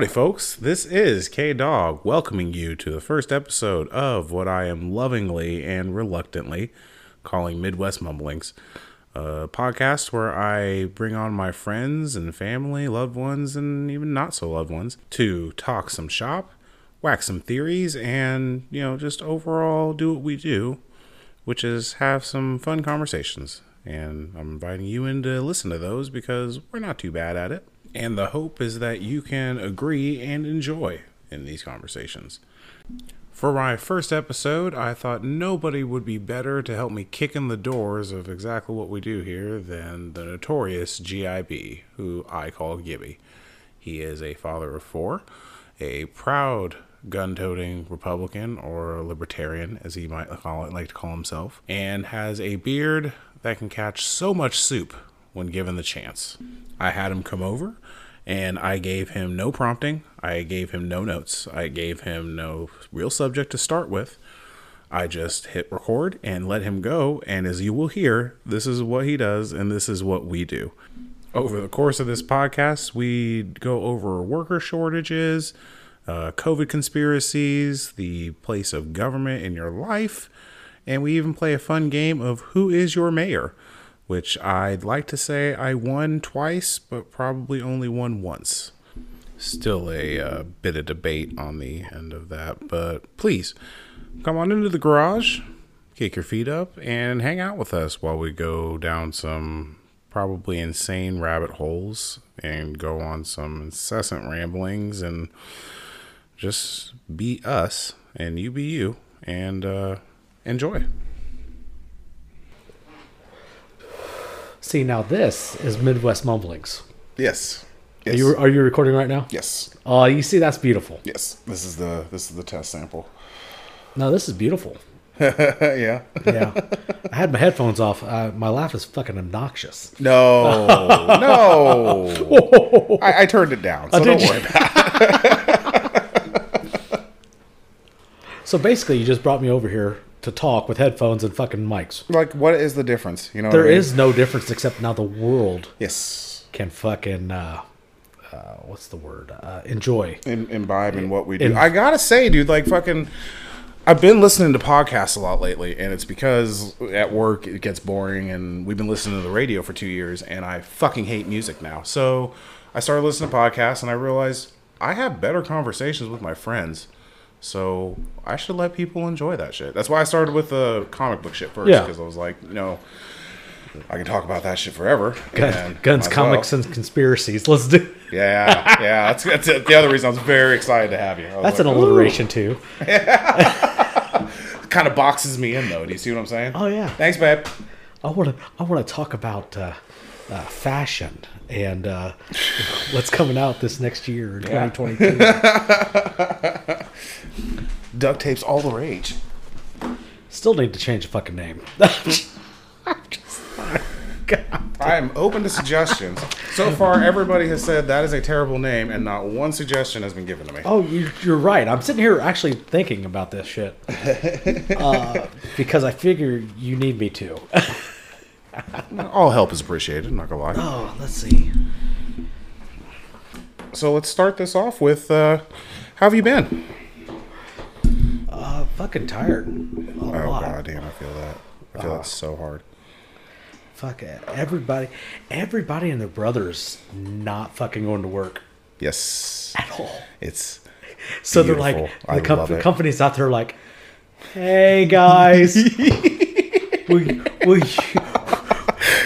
Howdy, folks. This is K Dog welcoming you to the first episode of what I am lovingly and reluctantly calling Midwest Mumblings, a podcast where I bring on my friends and family, loved ones, and even not so loved ones to talk some shop, whack some theories, and, you know, just overall do what we do, which is have some fun conversations. And I'm inviting you in to listen to those because we're not too bad at it. And the hope is that you can agree and enjoy in these conversations. For my first episode, I thought nobody would be better to help me kick in the doors of exactly what we do here than the notorious GIB, who I call Gibby. He is a father of four, a proud gun toting Republican or libertarian, as he might call it, like to call himself, and has a beard that can catch so much soup when given the chance. I had him come over and I gave him no prompting. I gave him no notes. I gave him no real subject to start with. I just hit record and let him go. And as you will hear, this is what he does and this is what we do. Over the course of this podcast, we go over worker shortages, uh, COVID conspiracies, the place of government in your life, and we even play a fun game of Who is Your Mayor? Which I'd like to say I won twice, but probably only won once. Still a uh, bit of debate on the end of that, but please come on into the garage, kick your feet up, and hang out with us while we go down some probably insane rabbit holes and go on some incessant ramblings and just be us and you be you and uh, enjoy. See, now this is Midwest Mumblings. Yes. Are you are you recording right now? Yes. Oh, you see, that's beautiful. Yes. This is the this is the test sample. No, this is beautiful. yeah. Yeah, I had my headphones off. Uh, my laugh is fucking obnoxious. No. no. I, I turned it down, so Oh, don't you? worry about it. So basically, you just brought me over here to talk with headphones and fucking mics. Like, what is the difference? You know, There I mean? is no difference except now the world yes. can fucking uh, uh, what's the word? Uh, enjoy. Im- imbibe in what we do. In- I gotta say, dude, like fucking. I've been listening to podcasts a lot lately, and it's because at work it gets boring, and we've been listening to the radio for two years, and I fucking hate music now. So I started listening to podcasts, and I realized I have better conversations with my friends. So I should let people enjoy that shit. That's why I started with the comic book shit first, Yeah. because I was like, you know, I can talk about that shit forever. Gun, guns, comics, well. and conspiracies. Let's do. Yeah, yeah. That's, that's the other reason I was very excited to have you. That's an like, alliteration too. kind of boxes me in though. Do you see what I'm saying? Oh yeah. Thanks, babe. I want to. I want to talk about uh, uh, fashion and uh, what's coming out this next year in 2022. Duct tape's all the rage. Still need to change the fucking name. I am open to suggestions. So far, everybody has said that is a terrible name, and not one suggestion has been given to me. Oh, you're, you're right. I'm sitting here actually thinking about this shit uh, because I figure you need me to. All help is appreciated. I'm not gonna lie. Oh, let's see. So let's start this off with uh, how have you been? Uh, fucking tired. A Oh lot. god, damn! I feel that. I feel that so hard. Fuck it. Everybody, everybody and their brothers not fucking going to work Yes, at all. it's So they're like, the, com- the it. companies out there like, hey guys, we, we,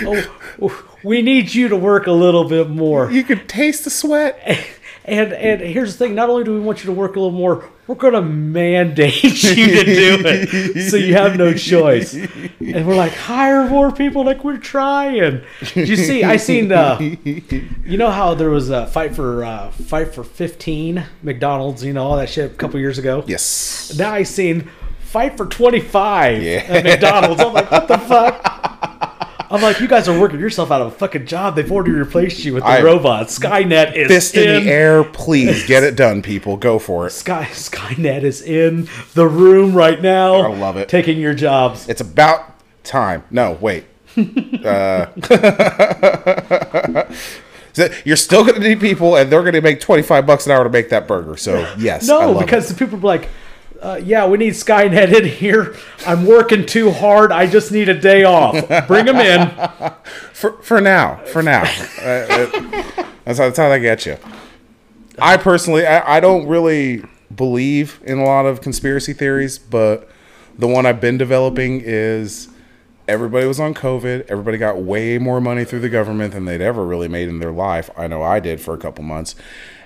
oh, we need you to work a little bit more. you can taste the sweat. And and here's the thing: not only do we want you to work a little more, we're going to mandate you to do it, so you have no choice. And we're like, hire more people, like we're trying. Did you see? I seen. Uh, you know how there was a fight for uh, fight for fifteen McDonald's, you know all that shit a couple years ago. Yes. Now I seen fight for twenty five Yeah. at McDonald's. I'm like, what the fuck? I'm like, you guys are working yourself out of a fucking job. They've already replaced you with the I- robots. Skynet is in. Fist in the air, please get it done, people. Go for it. Sky Skynet is in the room right now. I love it. Taking your jobs. It's about time. No, wait. uh, you're still going to need people, and they're going to make 25 bucks an hour to make that burger. So yes, I No, love because the people are like, uh, yeah, we need Skynet in here. I'm working too hard. I just need a day off. Bring them in. for for now, for now, Uh, uh, that's how that's how get you. I personally, I, I don't really believe in a lot of conspiracy theories, but the one I've been developing is everybody was on COVID. Everybody got way more money through the government than they'd ever really made in their life. I know I did for a couple months.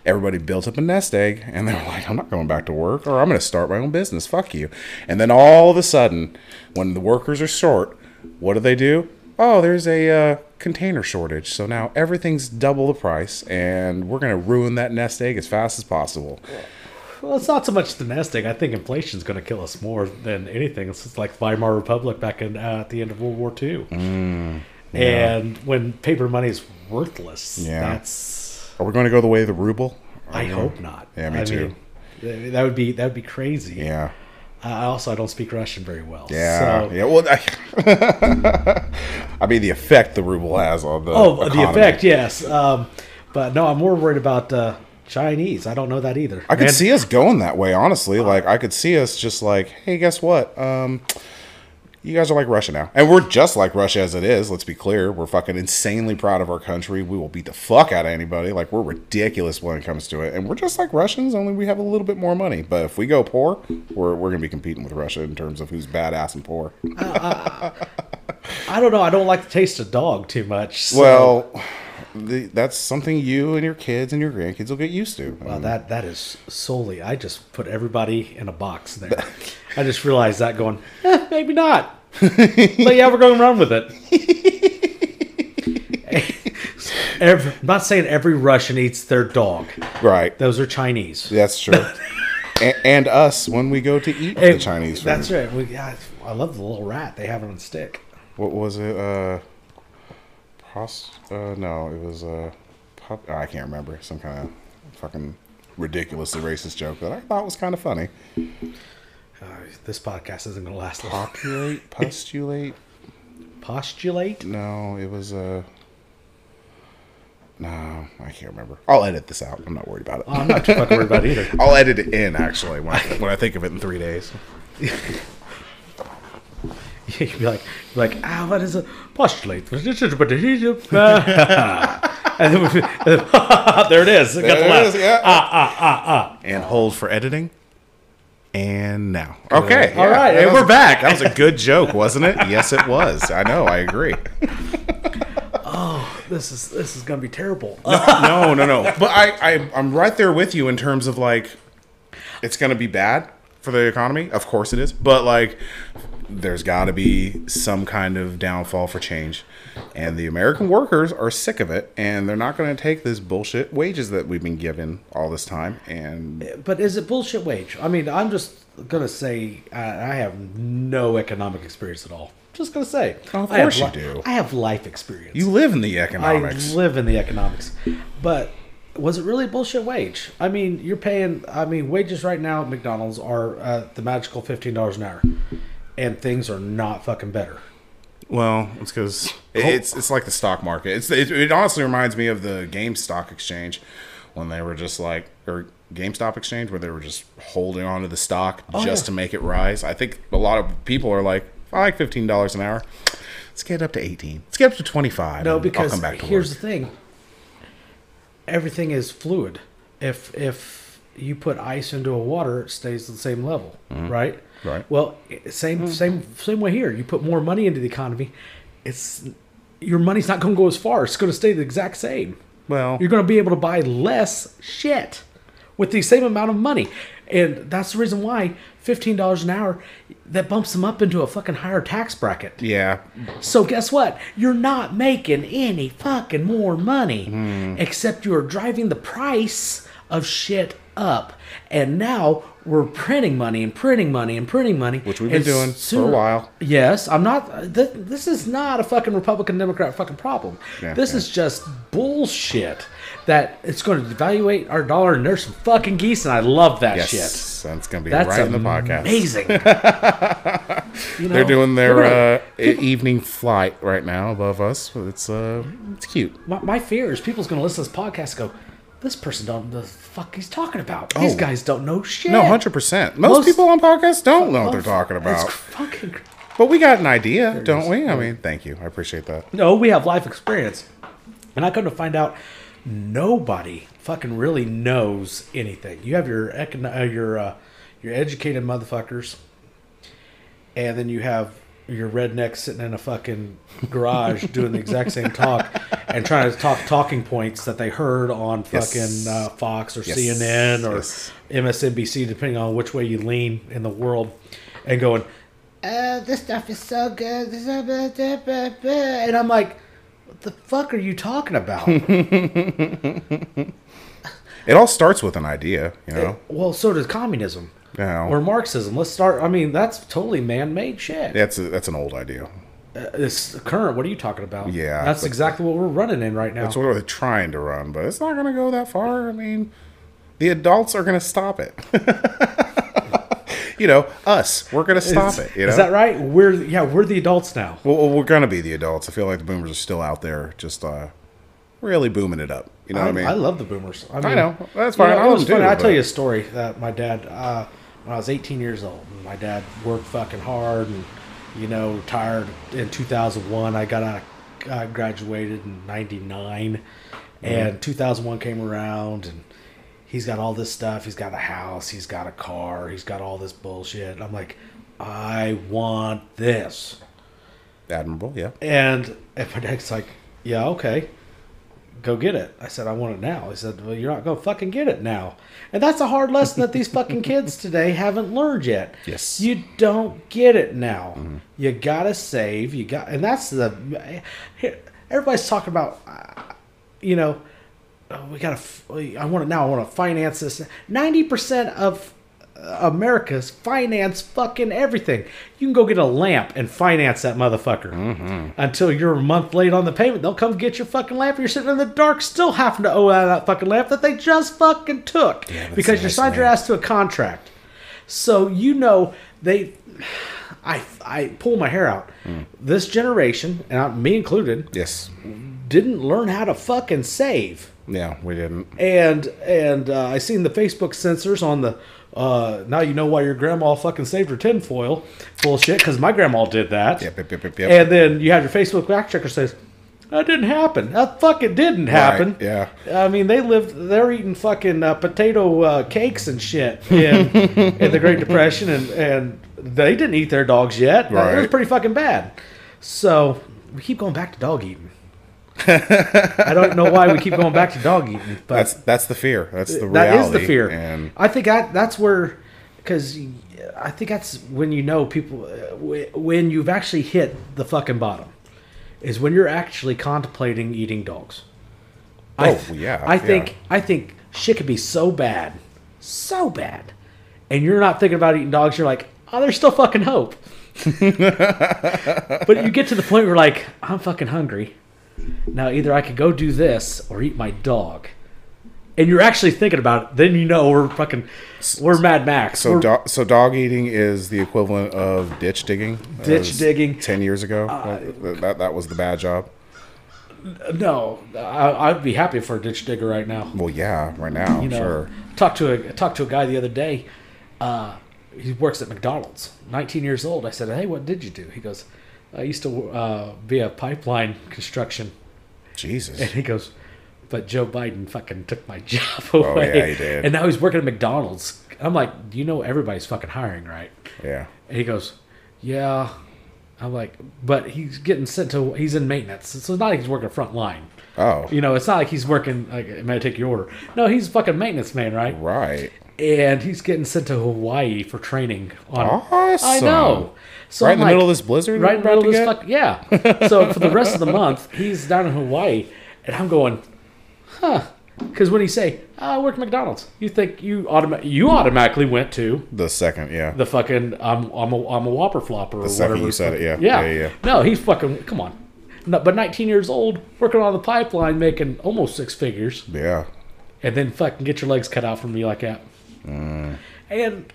Everybody built up a nest egg and they're like, I'm not going back to work or I'm going to start my own business. Fuck you. And then all of a sudden, when the workers are short, what do they do? Oh, there's a uh, container shortage. So now everything's double the price and we're going to ruin that nest egg as fast as possible. Well, it's not so much the nest egg. I think inflation's going to kill us more than anything. It's just like Weimar Republic back in uh, at the end of World War II. Mm, And when paper money is worthless, Yeah. that's. Are we going to go the way of the ruble? I hope not. Yeah, me I too. Mean, that would be that would be crazy. Yeah. I also I don't speak Russian very well. Yeah, So, yeah. Well, I, I mean the effect the ruble has on the Oh, the effect, yes. Um, but no, I'm more worried about uh, Chinese. I don't know that either. I could see us going that way, honestly. Like I could see us just like, hey, guess what? Um, you guys are like Russia now, and we're just like Russia as it is. Let's be clear. We're fucking insanely proud of our country. We will beat the fuck out of anybody. Like we're ridiculous when it comes to it, and we're just like Russians. Only we have a little bit more money. But if we go poor, we're we're gonna be competing with Russia in terms of who's badass and poor. Uh, uh, I don't know. I don't like the taste of dog too much. so- Well, the, that's something you and your kids and your grandkids will get used to. Well, that that is solely. I just put everybody in a box there. I just realized that going, eh, maybe not. but yeah, we're going to run with it. every, I'm not saying every Russian eats their dog. right. Those are Chinese. That's true. and, and us when we go to eat the Chinese food. That's right. We, yeah, I love the little rat they have it on a stick. What was it? Uh, pros- uh no, it was uh, pop- I can't remember. Some kind of fucking ridiculously racist joke that I thought was kind of funny. Uh, this podcast isn't going to last long. Populate, postulate. Postulate? No, it was Uh, no, I can't remember. I'll edit this out. I'm not worried about it. Oh, I'm not too fucking worried about it either. I'll edit it in actually when I, when I think of it in three days. You'd be like, you'd be like, ah, what is a Postulate. and then we, there it is. I got the There it is, yeah. Ah, ah, ah, ah. and hold for editing. And now. Okay. All right, that and we're a- back. That was a good joke, wasn't it? Yes, it was. I know. I agree. Oh, this is this is gonna be terrible. no, No, no, no. But I, I, I'm right there with you in terms of like, it's going to be bad for the economy. Of course it is. But like, there's got to be some kind of downfall for change. And the American workers are sick of it. And they're not going to take this bullshit wages that we've been given all this time. And but is it bullshit wage? I mean, I'm just gonna say I, I have no economic experience at all. Just gonna say. Oh, of I have course you li- do. I have life experience. you live in the economics. I live in the economics. But was it really bullshit wage? I mean, you're paying. I mean, wages right now at McDonald's are uh, the magical fifteen dollars an hour, and things are not fucking better. Well, it's because it's it's like the stock market. It's it, it honestly reminds me of the GameStop exchange when they were just like or GameStop exchange where they were just holding on to the stock just yeah. to make it rise. I think a lot of people are like, I like fifteen dollars an hour. Let's get up to eighteen. Let's get up to twenty five. No, because I'll come back to here's work. the thing. Everything is fluid. If if you put ice into a water, it stays the same level. Mm-hmm. Right. Well, i- same same same way here. You put more money into the economy, it's your money's not going to go as far. It's going to stay the exact same. Well, You're going to be able to buy less shit with the same amount of money. And that's the reason why $15 an hour that bumps them up into a fucking higher tax bracket. yeah, So guess what? You're not making any fucking more money, Hmm. except you're driving the price of shit up. And now we're printing money and printing money and printing money, Which we've been doing for a while. Yes, I'm not. Th- this is not a fucking Republican Democrat fucking problem. Yeah, this yeah. is just bullshit. That it's going to devaluate our dollar, and there's some fucking geese, and I love that yes, shit. that's gonna be That's right in the podcast. amazing. You know, They're doing their gonna- uh, e- evening flight right now above us. It's uh, it's cute. my, my fear is people's going to listen to this podcast and go, this person don't know the fuck he's talking about. These Oh. guys don't know shit. No, hundred percent. Most, Most- people on podcasts don't know what they're talking about, fucking. but we got an idea, don't we? I mean, thank you. I appreciate that. No, we have life experience, and I come to find out nobody fucking really knows anything. You have your econ- uh, your uh, your educated motherfuckers, and then you have your rednecks sitting in a fucking garage doing the exact same talk and trying to talk talking points that they heard on Yes. fucking uh, Fox or Yes. CNN or Yes. MSNBC, depending on which way you lean in the world, and going, uh, this stuff is so good. This is blah, blah, blah, blah." And I'm like, what the fuck are you talking about? It all starts with an idea, you know. well, so does communism You or Marxism. Let's start. I mean, that's totally man-made shit. that's a, that's an old idea. Uh, it's current. What are you talking about? Yeah, that's exactly what we're running in right now. That's what we're trying to run, but it's not going to go that far. I mean, the adults are going to stop it. you know, us, we're going to stop is, it. You know? is that right? We're yeah, we're the adults now. Well, we're going to be the adults. I feel like the boomers are still out there, just uh, really booming it up. You know I, what I mean? I love the boomers. I, I know. That's you fine. know, I it love was them funny. too, I'll tell you a story that my dad, uh, when I was 18 years old, my dad worked fucking hard and, you know, retired in 2001. I got out, I graduated in 99 and 2001 came around and he's got all this stuff. He's got a house, he's got a car, he's got all this bullshit. I'm like, I want this. Admirable, yeah. And, and my dad's like, yeah, okay, go get it. I said, I want it now. He said, well, you're not going to fucking get it now. And that's a hard lesson that these fucking kids today haven't learned yet. Yes. You don't get it now. You got to save. You got, and that's the, everybody's talking about, uh, you know, oh, we got to, I want it now. I want to finance this. 90% of America's finance fucking everything. You can go get a lamp and finance that motherfucker until you're a month late on the payment. They'll come get your fucking lamp. You're sitting in the dark, still having to owe out that fucking lamp that they just fucking took that's because you nice signed your ass to a contract. So you know they. I I pull my hair out. This generation, and I, me included, Yes. didn't learn how to fucking save Yeah, we didn't. and and uh, I seen the Facebook censors on the. Uh, now you know why your grandma fucking saved her tinfoil bullshit because my grandma did that. Yep, yep, yep, yep, yep. And then you have your Facebook fact checker says that didn't happen. That fucking didn't happen. yeah. I mean, they lived. They're eating fucking uh, potato uh, cakes and shit in, in the Great Depression, and and they didn't eat their dogs yet. It was pretty fucking bad. So we keep going back to dog eating. I don't know why we keep going back to dog eating, but That's that's the fear. That's the reality. is the fear. And I think that that's where, because I think that's when you know people when you've actually hit the fucking bottom, is when you're actually contemplating eating dogs. I Oh, th- yeah, I think yeah. I think shit could be so bad, so bad, and you're not thinking about eating dogs. You're like, oh, there's still fucking hope. but you get to the point where you're like, I'm fucking hungry. Now either I could go do this or eat my dog. And you're actually thinking about it, then you know we're fucking we're Mad Max. so do, so dog eating is the equivalent of ditch digging. Ditch digging. Uh, Ten years ago, that, that that was the bad job. no, I, I'd be happy for a ditch digger right now. Well, yeah, right now, You know, sure. talked to a talked to a guy the other day. Uh, he works at McDonald's. 19 years old. I said, "Hey, what did you do?" He goes, "I used to uh, be a pipeline construction." Jesus. And he goes, but Joe Biden fucking took my job away. Oh, yeah, he did. And now he's working at McDonald's. I'm like, you know, everybody's fucking hiring, right? Yeah. And he goes, yeah. I'm like, but he's getting sent to, he's in maintenance. So it's not like he's working front line. Oh, You know, it's not like he's working, like, may I take your order? No, he's a fucking maintenance man, right? right. And he's getting sent to Hawaii for training on. Awesome. I know. So right I'm in the like- middle of this blizzard. right in the middle of this fuck yeah so for the rest of the month he's down in hawaii and i'm going huh because when you say oh, i work at mcdonald's you think you automa- you automatically went to the second. Yeah. the fucking i'm i'm a, I'm a whopper flopper or The second whatever you said it, yeah. yeah Yeah, yeah, no he's fucking come on no, but 19 years old working on the pipeline making almost six figures yeah. and then fucking get your legs cut out from me like that. Mm. And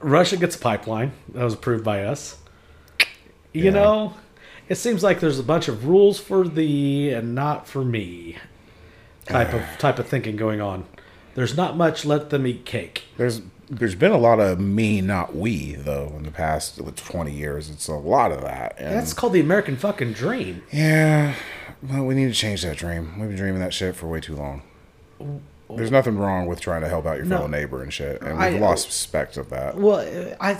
Russia gets a pipeline that was approved by us. You Yeah. know, it seems like there's a bunch of rules for thee and not for me type of type of thinking going on. There's not much let them eat cake. There's there's been a lot of me, not we, though, in the past twenty years. It's a lot of that. And That's called the American fucking dream. yeah. Well, we need to change that dream. We've been dreaming that shit for way too long. There's nothing wrong with trying to help out your No. fellow neighbor and shit, and we've lost respect of that. Well, I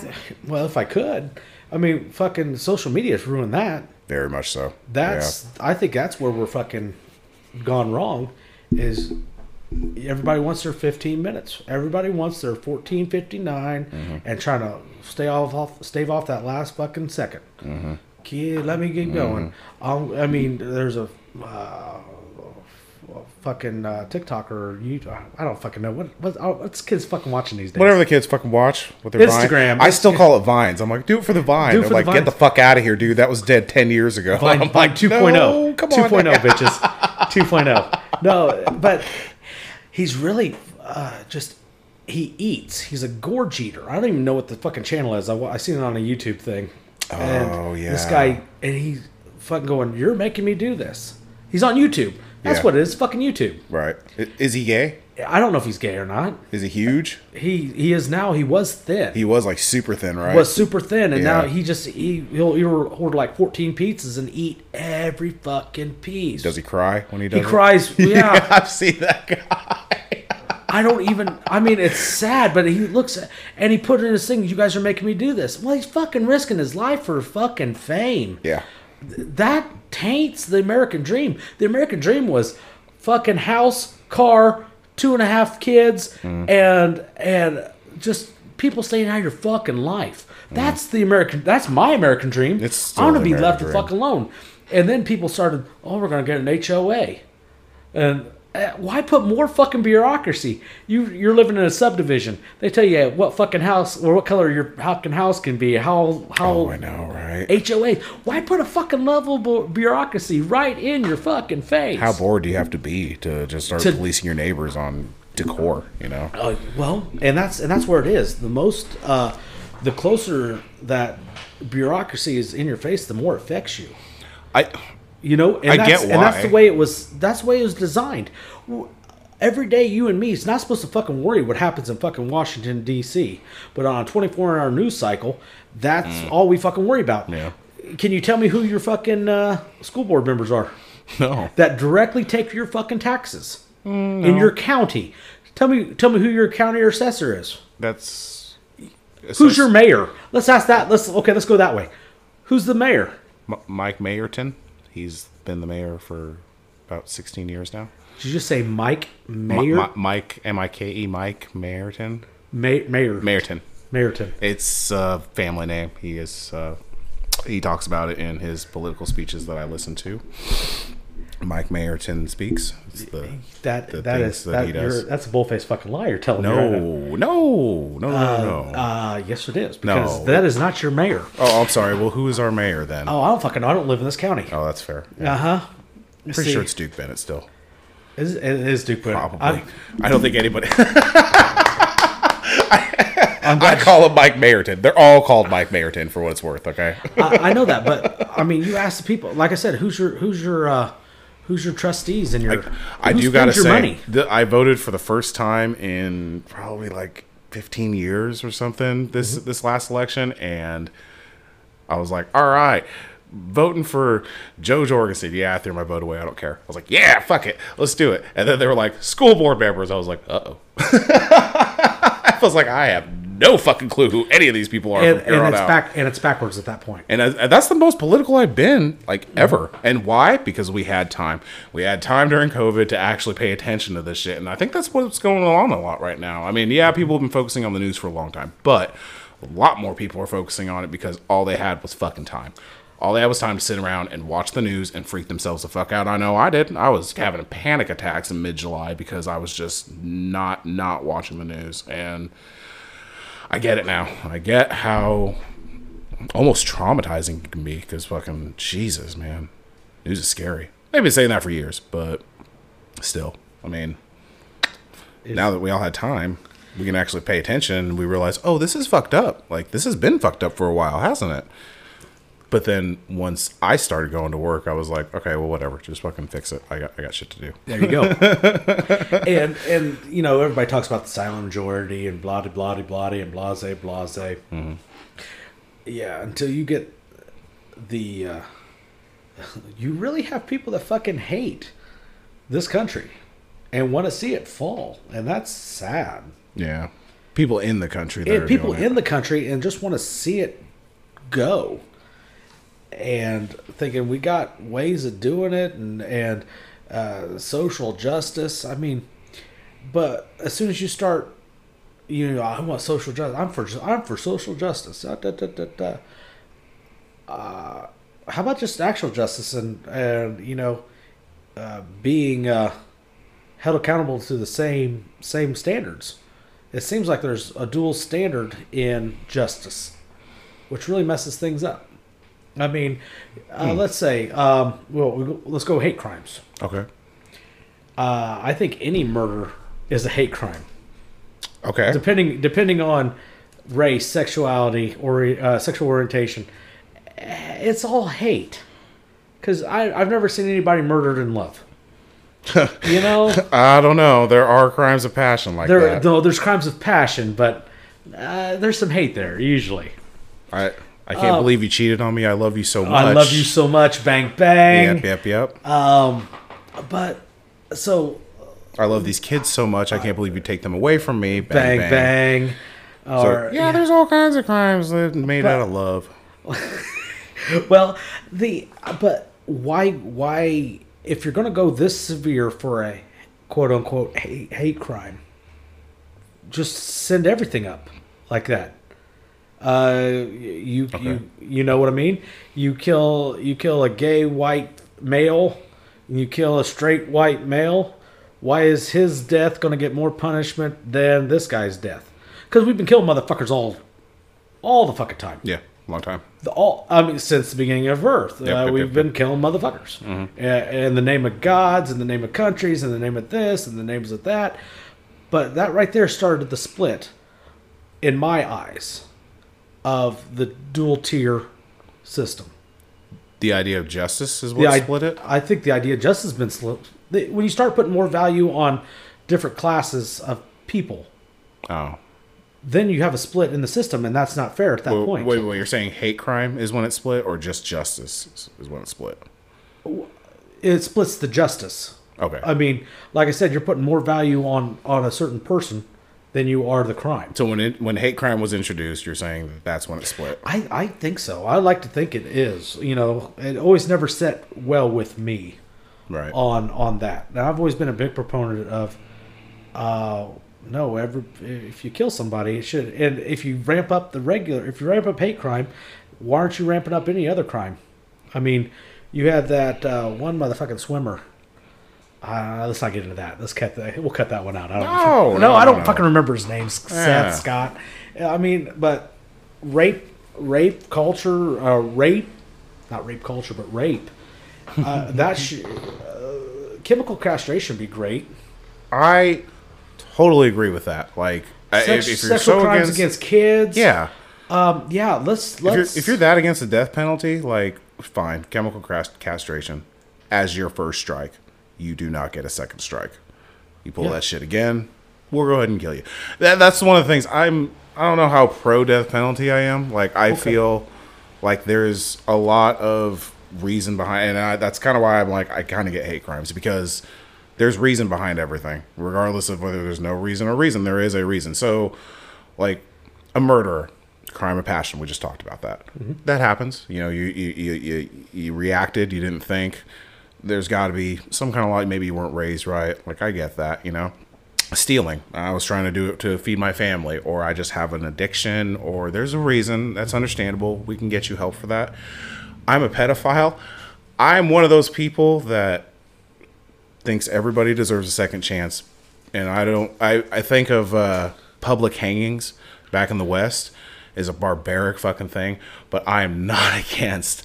well if I could, I mean, fucking social media has ruined that. Very much so. That's I think that's where we're fucking gone wrong. Is everybody wants their 15 minutes? Everybody wants their 14:59 mm-hmm. and trying to stay off, off stave off that last fucking 2nd mm-hmm. Kid, let me get going. I'll, I mean, there's a. Uh, Fucking uh, TikTok or you, I don't fucking know what what oh, what's kids fucking watching these days. Whatever the kids fucking watch with their Instagram. Vine. I still call it vines. I'm like, do it for the vine. They're the like, get the fuck out of here, dude. That was dead ten years ago. Vine, I'm Vine like, 2.0. no, come on. 2.0, bitches. 2.0. No, but he's really uh, just, he eats. He's a gorge eater. I don't even know what the fucking channel is. I, I seen it on a YouTube thing. Oh, yeah. This guy, and he's fucking going, You're making me do this. He's on YouTube. That's Yeah. what it is. Fucking YouTube. Right? Is he gay? I don't know if he's gay or not. Is he huge? He he is now. He was thin. He was like super thin, right? was super thin, and now he just he he'll, he'll order like fourteen pizzas and eat every fucking piece. Does he cry when he does? He it? cries. Yeah, I've seen that guy. I don't even. I mean, it's sad, but he looks at, and he put in his thing. You guys are making me do this. Well, he's fucking risking his life for fucking fame. Yeah. That taints the American dream. The American dream was fucking house, car, two and a half kids, Mm. and and just people staying out of your fucking life. That's the American. That's my American dream. Mm. It's still I want to be American left the fuck alone. And then people started. Oh, we're gonna get an HOA, and. Uh, Why put more fucking bureaucracy? You you're living in a subdivision. They tell you what fucking house or what color your fucking house can be. How how Oh, I know, right? HOA. Why put a fucking level bureaucracy right in your fucking face? How bored do you have to be to just start To- policing your neighbors on decor? You know? Uh, well, and that's and that's where it is. The most, uh, the closer that bureaucracy is in your face, the more it affects you. I You know, and I that's, get and that's the way it was. That's the way it was designed. Every day, you and me, it's not supposed to fucking worry what happens in fucking Washington D.C. But on a 24-hour news cycle, that's all we fucking worry about. Mm. Yeah. Can you tell me who your fucking uh, school board members are? no. that directly take your fucking taxes Mm, in your county. Tell me, tell me who your county assessor is. That's Who's your mayor? Let's ask that. Let's okay. Let's go that way. Who's the mayor? M- Mike Mayerton? He's been the mayor for about 16 years now. Did you just say Mike Mayor? Mi- Mike M I K E Mike Mayerton. Ma- mayor. Mayerton. Mayorton. It's a family name. He is. Uh, he talks about it in his political speeches that I listen to. Mike Mayerton speaks. It's the, That the that is that that you're, that's a bullface fucking lie. You're telling me. right now. no, no, no, no, no. Uh, yes, it is because No. that is not your mayor. oh, I'm sorry. Well, who is our mayor then? Oh, I don't fucking know. I don't live in this county. Oh, that's fair. Uh huh. Pretty sure it's Duke Bennett still. Is, it is Duke Bennett. Probably. I, I, don't think anybody. I call him Mike Mayerton. They're all called Mike Mayerton for what it's worth. Okay. I, I know that, but I mean, you ask the people. Like I said, who's your who's your uh, who's your trustees and your I who do gotta say, th- I voted for the first time in probably like 15 years or something this Mm-hmm. this last election, and I was like, all right. Voting for Jo Jorgensen. Yeah, I threw my vote away. I don't care. I was like, yeah, fuck it. Let's do it. And then they were like, school board members. I was like, uh oh. I was like, I have no fucking clue who any of these people are. And, and it's out. back and it's backwards at that point. And, uh, and that's the most political I've been like ever. And why? Because we had time. We had time during COVID to actually pay attention to this shit. And I think that's what's going on a lot right now. I mean, yeah, people have been focusing on the news for a long time, but a lot more people are focusing on it because all they had was fucking time. All they had was time to sit around and watch the news and freak themselves the fuck out. I know I did. I was having panic attacks in mid July because I was just not not watching the news. And I get it now. I get how almost traumatizing it can be because fucking Jesus, man, news is scary. They've been saying that for years, but still, I mean, now that we all had time, we can actually pay attention and we realize, oh, this is fucked up. Like this has been fucked up for a while, hasn't it? But then once I started going to work, I was like, okay, well, whatever, just fucking fix it. I got I got shit to do. There you go. and and you know everybody talks about the silent majority and blah blah blah blah and blase blase. Mm-hmm. Yeah, until you get the, uh, you really have people that fucking hate this country and want to see it fall, and that's sad. Yeah, people in the country. That And are people in it. the country and just want to see it go and thinking we got ways of doing it and and uh, social justice i mean but as soon as you start you know i want social justice i'm for i'm for social justice da, da, da. Uh, how about just actual justice and and you know uh, being uh, held accountable to the same same standards it seems like there's a dual standard in justice, which really messes things up. I mean, uh, let's say, um, well, we go, let's go hate crimes. Okay. Uh, I think any murder is a hate crime, Okay. depending depending on race, sexuality, or uh, sexual orientation. It's all hate, because I I've never seen anybody murdered in love. you know, I don't know. There are crimes of passion like there that. though there's crimes of passion, but uh, there's some hate there usually. I I can't Uh, believe you cheated on me. I love you so much. I love you so much, bang bang. Yep, yep, yep. Um, but so I love these kids so much. I can't believe you take them away from me. Bang, bang bang. bang. So, Or yeah, there's all kinds of crimes that made out of love. well, the but why why if you're gonna go this severe for a quote unquote hate, hate crime, just send everything up like that. Uh, you you you know what I mean? You kill you kill a gay white male, and you kill a straight white male. Why is his death going to get more punishment than this guy's death? Because we've been killing motherfuckers all all the fucking time. Yeah, long time. The all I mean since the beginning of Earth, Yep, uh, yep, we've yep, been killing motherfuckers uh, in the name of gods, in the name of countries, in the name of this, in the names of that. But that right there started the split, in my eyes, of the dual tier system. The idea of justice is The what I, split it. I think the idea just has been split. The- When you start putting more value on different classes of people, Oh, then you have a split in the system, and that's not fair at that wait, point. wait, wait. You're saying hate crime is when it split, or just justice is- is when it split? It splits the justice. Okay. I mean, like I said, you're putting more value on on a certain person than you are the crime. so when it when hate crime was introduced, you're saying that that's when it split. I, I think so. I like to think it is. You know, it always never set well with me Right. on on that. Now I've always been a big proponent of, uh, no, every if you kill somebody, it should. And if you ramp up the regular, if you ramp up hate crime, why aren't you ramping up any other crime? I mean, you had that uh, one motherfucking swimmer. Uh, let's not get into that. Let's cut that. We'll cut that one out. I don't No, no, no, I don't no. fucking remember his name. Seth Yeah. Scott. I mean, but rape, rape culture, uh, rape, not rape culture, but rape. Uh, that sh- uh, chemical castration would be great. I totally agree with that. Like, Sex, if, if you're sexual so crimes against, against, kids. yeah, Um, yeah. Let's if you're, if you're that against the death penalty, like, fine, chemical cast- castration as your first strike. You do not get a second strike. You pull Yeah. that shit again, we'll go ahead and kill you. That, that's one of the things I'm. I don't know how pro death penalty I am. Like, I feel like there's a lot of reason behind, and I, that's kind of why I'm like, I kind of get hate crimes because there's reason behind everything, regardless of whether there's no reason or reason. There is a reason. So, like a murder, crime of passion. We just talked about that. Mm-hmm. That happens. You know, you you, you you you reacted. You didn't think. There's got to be some kind of like maybe you weren't raised right. Like I get that. You know, stealing. I was trying to do it to feed my family, or I just have an addiction, or there's a reason. That's understandable. We can get you help for that. I'm a pedophile. I'm one of those people that thinks everybody deserves a second chance. And I don't I, I think of uh, public hangings back in the West is a barbaric fucking thing, but I am not against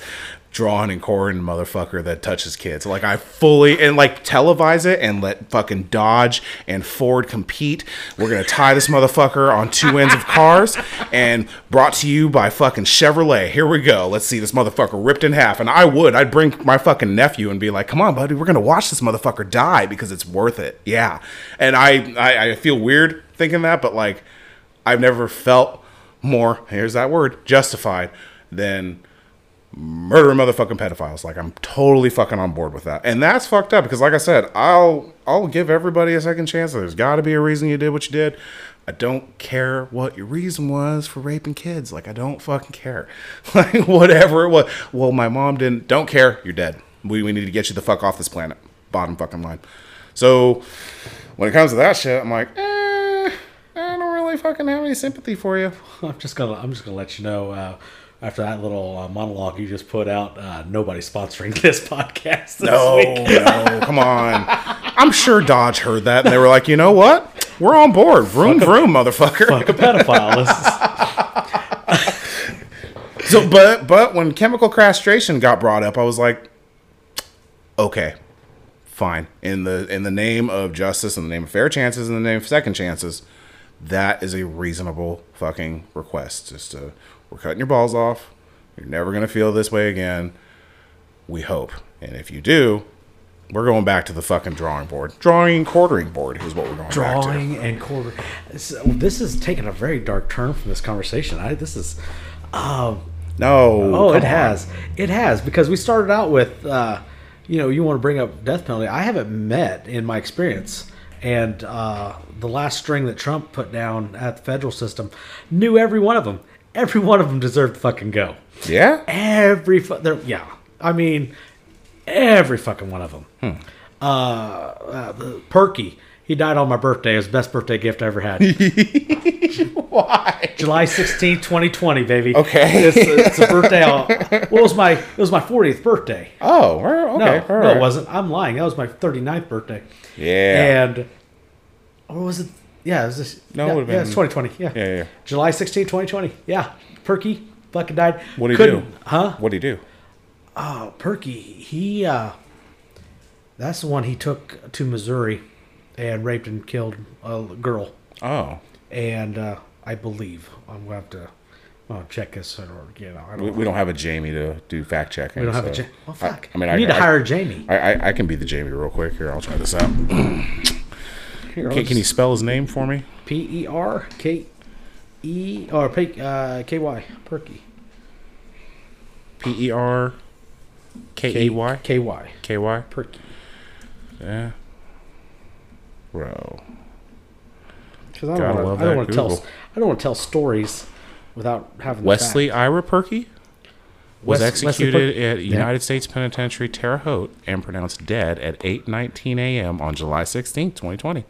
drawn and quartered motherfucker that touches kids. Like I fully and like televise it and let fucking Dodge and Ford compete. We're gonna tie this motherfucker on two ends of cars and brought to you by fucking Chevrolet. Here we go. Let's see this motherfucker ripped in half. And I would, I'd bring my fucking nephew and be like, come on, buddy, we're gonna watch this motherfucker die because it's worth it. Yeah. And I I, I feel weird thinking that, but like I've never felt more, here's that word, justified than murdering motherfucking pedophiles. Like I'm totally fucking on board with that. And that's fucked up because like I said, I'll I'll give everybody a second chance. There's gotta be a reason you did what you did. I don't care what your reason was for raping kids. Like I don't fucking care. Like whatever it was. Well, my mom didn't don't care, you're dead. We we need to get you the fuck off this planet. Bottom fucking line. So when it comes to that shit, I'm like, eh, I don't really fucking have any sympathy for you. I'm just gonna I'm just gonna let you know uh, after that little uh, monologue you just put out. Uh, nobody's sponsoring this podcast. This No, week. no, come on. I'm sure Dodge heard that and they were like, you know what? We're on board. Vroom, vroom, motherfucker. Fuck a pedophile. So, but but when chemical castration got brought up, I was like, okay, fine. In the in the name of justice, in the name of fair chances, in the name of second chances, that is a reasonable fucking request. Just to, we're cutting your balls off. You're never gonna feel this way again. We hope, and if you do, we're going back to the fucking drawing board. Drawing and quartering board is what we're going back to. drawing and quarter. So this is taking a very dark turn from this conversation. I this is. Um, No. Oh, it on. has. It has because we started out with, uh, you know, you want to bring up death penalty. I haven't met in my experience, and uh, the last string that Trump put down at the federal system knew every one of them. Every one of them deserved to fucking go. Yeah. Every fu- yeah. I mean, every fucking one of them. Hmm. Uh, uh, Purkey. He died on my birthday. It was the best birthday gift I ever had. Why? July 16th, 2020, baby. Okay. It's, it's a birthday. I'll- Well, it was my it was my 40th birthday. Oh, well, No, okay. no, it wasn't. I'm lying. That was my 39th birthday. Yeah. And or was it? Yeah, it was this. No, it yeah, would've yeah, it's 2020. Yeah. Yeah, yeah. July 16, 2020. Yeah. Purkey fucking died. What did he do? Huh? What do you do? Oh, Purkey. He. uh That's the one he took to Missouri, and raped and killed a girl. Oh, And uh I believe I'm gonna have to. I'll check this or you know I don't. we, we don't have a Jamie to do fact checking. We don't have a Jamie. Well, fuck. I, I mean, we I need to I- hire Jamie. I, I, I can be the Jamie real quick. Here, I'll try this out. Here, Can, can you spell his name for me? P E R K E or P uh, K Y Purkey P E R K E Y K Y K Y. Purkey. Yeah. Bro. Because I don't love want I don't want to tell I don't want to tell stories without having Wesley. Ira Purkey was Wes- Wesley executed at Yeah. United States Penitentiary Terre Haute and pronounced dead at 8:19 a.m. on July 16, 2020.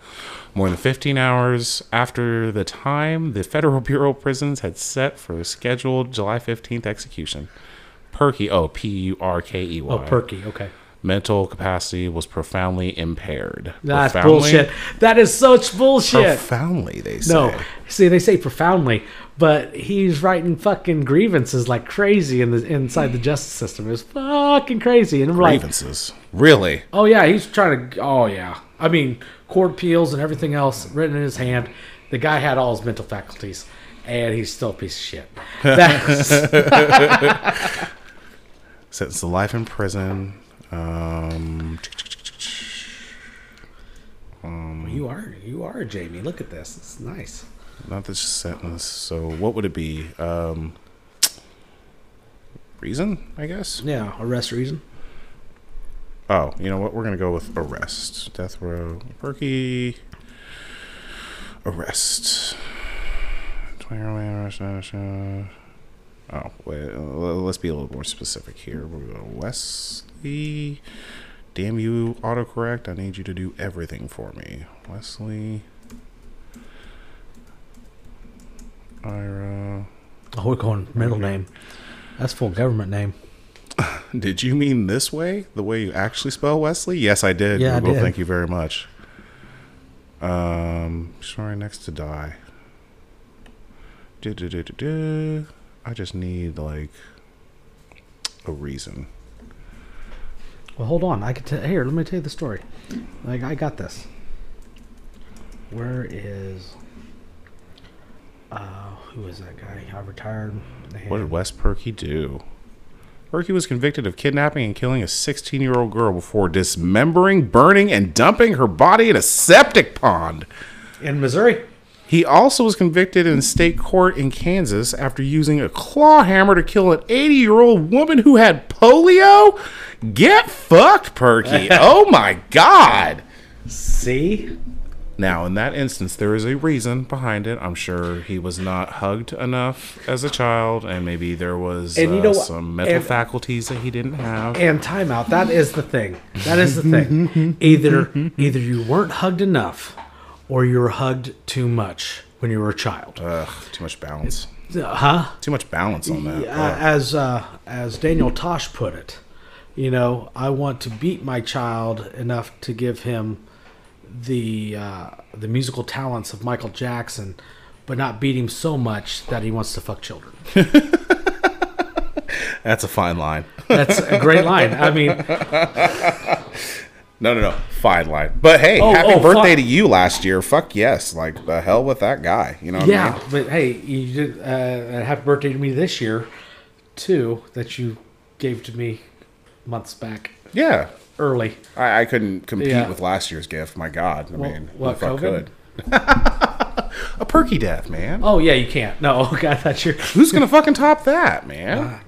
More than 15 hours after the time the Federal Bureau of Prisons had set for a scheduled July 15th execution. Purkey, oh P U R K E Y. Oh, Purkey. Okay. Mental capacity was profoundly impaired. That's Profoundly- bullshit. That is such bullshit. Profoundly, they say. No, see, they say profoundly, but he's writing fucking grievances like crazy in the inside the justice system. It was fucking crazy, and I'm like, grievances. Really? oh yeah, he's trying to. Oh yeah, I mean, court appeals and everything else written in his hand. The guy had all his mental faculties, and he's still a piece of shit. That's, Sentenced to life in prison. Um, you are you are Jamie. Look at this. It's nice. Not this sentence. So what would it be? Um, reason, I guess. Yeah, arrest reason. Oh, you know what? We're gonna go with arrest. Death row. Purkey. Arrest. Oh wait. uh, Let's be a little more specific here. We're gonna go Wesley. Damn you, autocorrect! I need you to do everything for me, Wesley. Ira. Oh, we're going middle name. That's full government name. Did you mean this way? The way you actually spell Wesley? Yes, I did. Yeah, I did. thank you very much. Um, sorry, next to die. Du- du- du- du- du. I just need like a reason. Well, hold on. I could tell. Here, let me tell you the story. Like I got this. Where is? Uh, who is that guy? I retired. What did Wes Purkey do? Purkey was convicted of kidnapping and killing a 16 year old girl before dismembering, burning, and dumping her body in a septic pond. in Missouri? He also was convicted in state court in Kansas after using a claw hammer to kill an 80 year old woman who had polio. Get fucked, Purkey. oh my God. See, Now, in that instance, there is a reason behind it. I'm sure he was not hugged enough as a child, and maybe there was And you uh, know some mental and- faculties that he didn't have. and timeout. That is the thing. That is the thing. Either either you weren't hugged enough, or you were hugged too much when you were a child. Ugh, too much balance. Huh? Too much balance on that. Uh, as uh, as Daniel Tosh put it, you know, I want to beat my child enough to give him the uh, the musical talents of Michael Jackson, but not beat him so much that he wants to fuck children. That's a fine line. That's a great line. I mean, No, no, no. Fine line. But hey, Oh, happy oh, birthday to you last year. Fuck yes. Like, the hell with that guy. You know what I yeah, mean? but hey, you did uh, happy birthday to me this year, too. That you gave to me months back Yeah. Early. I, I couldn't compete Yeah. with last year's gift. My God. I Well, mean, what, fuck COVID? could? a Purkey death, man. Oh yeah, you can't. No, okay, I thought you're. Who's going to fucking top that, man?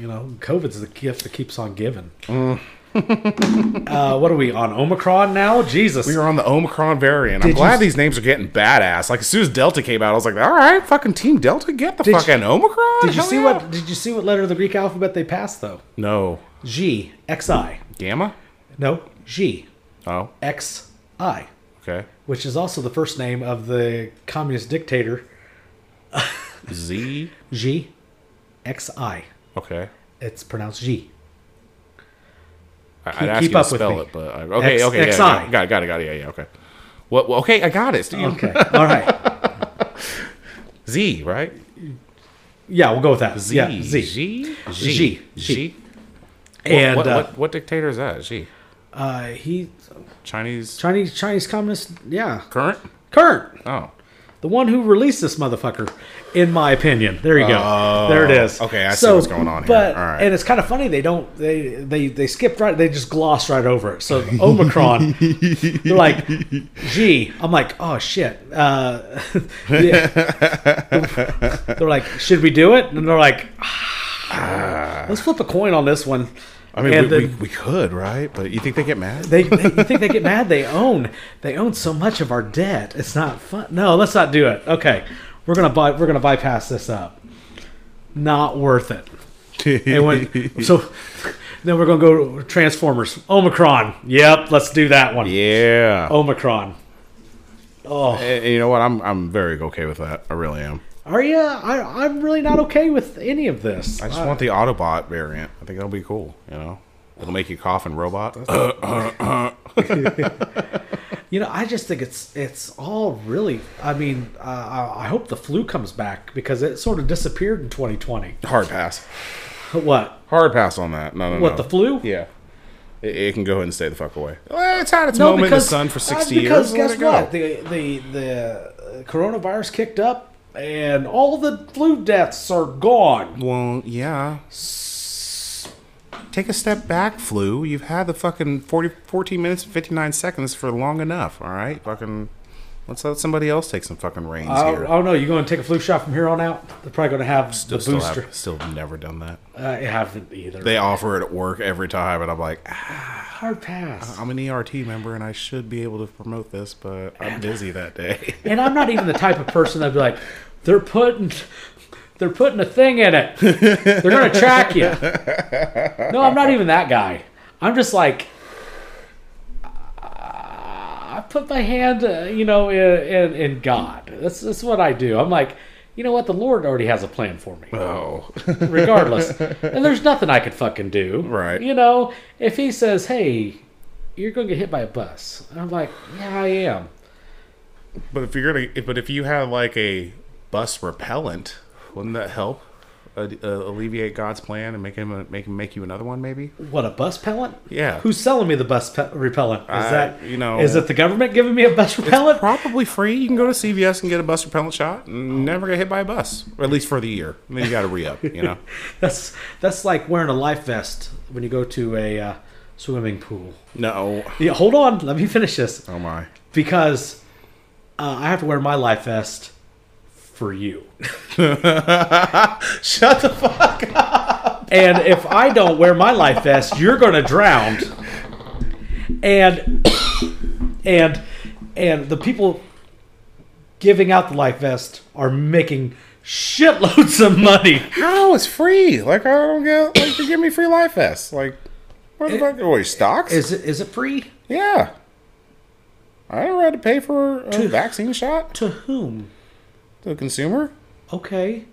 You know, COVID's the gift that keeps on giving. Mm. uh, what are we on Omicron now? Jesus. We are on the Omicron variant. I'm Did you glad these names are getting badass. Like as soon as Delta came out, I was like, all right, fucking Team Delta, get the Did you- fucking Omicron. did you Hell see yeah. what? Did you see what letter of the Greek alphabet they passed though? No. G X I. Gamma? No, G Oh, X I, okay. which is also the first name of the communist dictator Z. G X I. Okay. It's pronounced G. I, Keep- I'd ask keep you to spell it, but I, okay, X- okay, yeah, yeah, got it, got it, got it, yeah, yeah, okay. What? well, okay, I got it. Steve. Okay. All right. Z, right? Yeah, we'll go with that. Z. Yeah, Z. G. G. G. And what, uh, what, what dictator is that? G. uh, he Chinese Chinese Chinese communist. Yeah, current? current. Oh. The one who released this motherfucker, in my opinion. There you go. there it is. Oh, okay, I see what's going on here. All right. and it's kind of funny they don't they they they skipped right they just glossed right over it. So Omicron, they're like, gee, I'm like, oh shit. Uh, they're like, should we do it? And they're like, ah, let's flip a coin on this one. I mean, we, we, we could, right? But you think they get mad? they, they you think they get mad? They own they own so much of our debt. It's not fun. No, let's not do it. Okay, we're gonna buy we're gonna bypass this up. Not worth it. When, so then we're gonna go to Transformers Omicron. Yep, let's do that one. yeah. Omicron. Oh, And- and you know what? I'm I'm very okay with that. I really am. Are you? I I'm really not okay with any of this. I just want the Autobot variant. I think that'll be cool. You know, it'll make you cough and robot. You know, I just think it's it's all really. I mean, uh, I I hope the flu comes back because it sort of disappeared in 2020. Hard pass. What? Hard pass on that. No, no, What no. the flu? Yeah. It, it can go ahead and stay the fuck away. Well, it's had its No, moment because in the sun for uh, 60 because years. Let guess what? The the the uh, coronavirus kicked up, and all the flu deaths are gone. Well, yeah. Take a step back, flu. You've had the fucking 40, 14 minutes and 59 seconds for long enough, all right? Fucking, let's let somebody else take some fucking reins I, here. oh no, you're going to take a flu shot from here on out? They're probably going to have still, the booster. still, have, still never done that. I haven't either. They offer it at work every time, and I'm like, ah, Hard pass. I'm an ERT member, and I should be able to promote this, but I'm busy that day. and I'm not even the type of person that'd be like, they're putting. They're putting a thing in it. They're going to track you. No, I'm not even that guy. I'm just like, I put my hand, uh, you know, in, in, in God. That's, that's what I do. I'm like, you know what? The Lord already has a plan for me, oh, regardless. and there's nothing I could fucking do. Right. You know, if He says, hey, you're going to get hit by a bus, I'm like, yeah, I am. but if you're gonna, but if you have like a bus repellent, wouldn't that help? uh, alleviate God's plan and make him a, make him make you another one? Maybe. What a bus repellent? Yeah. Who's selling me the bus pe- repellent? Is I- that you know- Is it the government giving me a bus repellent? Probably free. You can go to CVS and get a bus repellent shot and never get hit by a bus, or at least for the year. And then you got to re up. You know. That's that's like wearing a life vest when you go to a uh, swimming pool. no. Yeah, hold on. Let me finish this Oh my. because uh, I have to wear my life vest for you. Shut the fuck up. And if I don't wear my life vest, you're going to drown. And and and the people giving out the life vest are making shitloads of money. How it's free? Like I don't get like they give me free life vests. Like what the eh, fuck? Wait, stocks? Is it is it free yeah. I never had to pay for a vaccine shot to whom? To a consumer. Okay.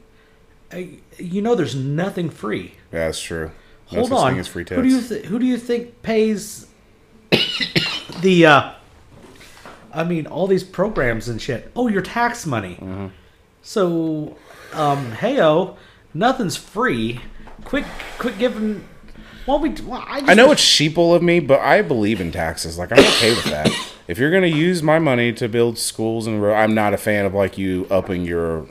I, you know there's nothing free. Yeah, that's true. No Hold on. free who do you th- who do you think pays the uh I mean all these programs and shit. Oh, your tax money. Mm-hmm. So um heyo, nothing's free. Quick, quit giving well, we, well, I, just I know it's sheeple of me, but I believe in taxes. Like I'm okay with that. If you're gonna use my money to build schools and ro- I'm not a fan of like you upping your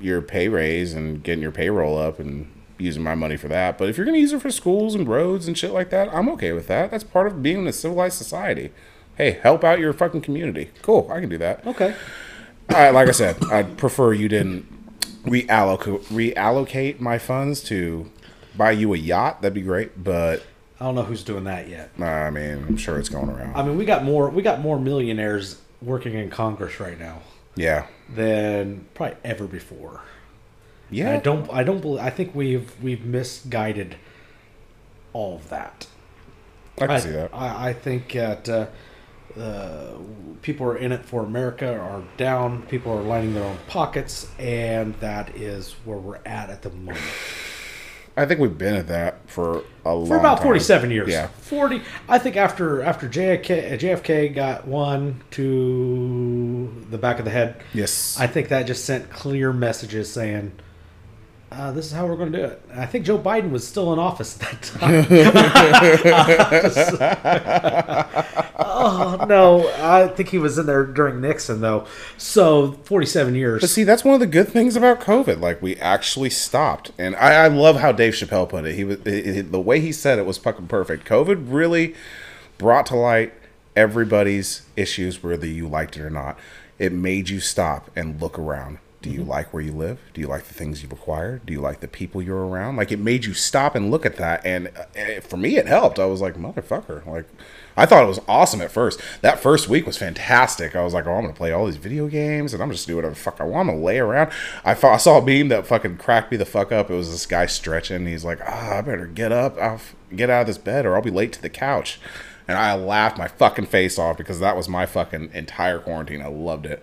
your pay raise and getting your payroll up and using my money for that. But if you're gonna use it for schools and roads and shit like that, I'm okay with that. That's part of being in a civilized society. Hey, help out your fucking community. Cool, I can do that. okay. I, like I said, I'd prefer you didn't reallocate reallocate my funds to buy you a yacht. That'd be great. But I don't know who's doing that yet. I mean, I'm sure it's going around. I mean, we got more we got more millionaires working in Congress right now yeah, than probably ever before. yeah. I don't. I don't. believe I think we've we've misguided all of that. I can I, see that. I, I think that uh, uh, people are in it for America are down. People are lining their own pockets, and that is where we're at at the moment. I think we've been at that for a long For about time. forty-seven years. Yeah, forty. I think after after JFK, JFK got one to the back of the head. yes. I think that just sent clear messages saying, uh, "This is how we're going to do it." I think Joe Biden was still in office at that time. oh no, I think he was in there during Nixon though. So forty-seven years. But see, that's one of the good things about COVID. Like we actually stopped, and I, I love how Dave Chappelle put it. He was it, it- the way he said it was fucking perfect. COVID really brought to light everybody's issues, whether you liked it or not. It made you stop and look around. Do you like where you live? Do you like the things you've acquired? Do you like the people you're around? Like it made you stop and look at that, and uh, for me, it helped. I was like, motherfucker, like. I thought it was awesome at first. That first week was fantastic. I was like, oh, I'm gonna play all these video games and I'm just do whatever the fuck I want. I'm gonna lay around. I, I saw a meme that fucking cracked me the fuck up. It was this guy stretching. He's like, ah, I better get up, I'll get out of this bed, or I'll be late to the couch. And I laughed my fucking face off because that was my fucking entire quarantine. I loved it.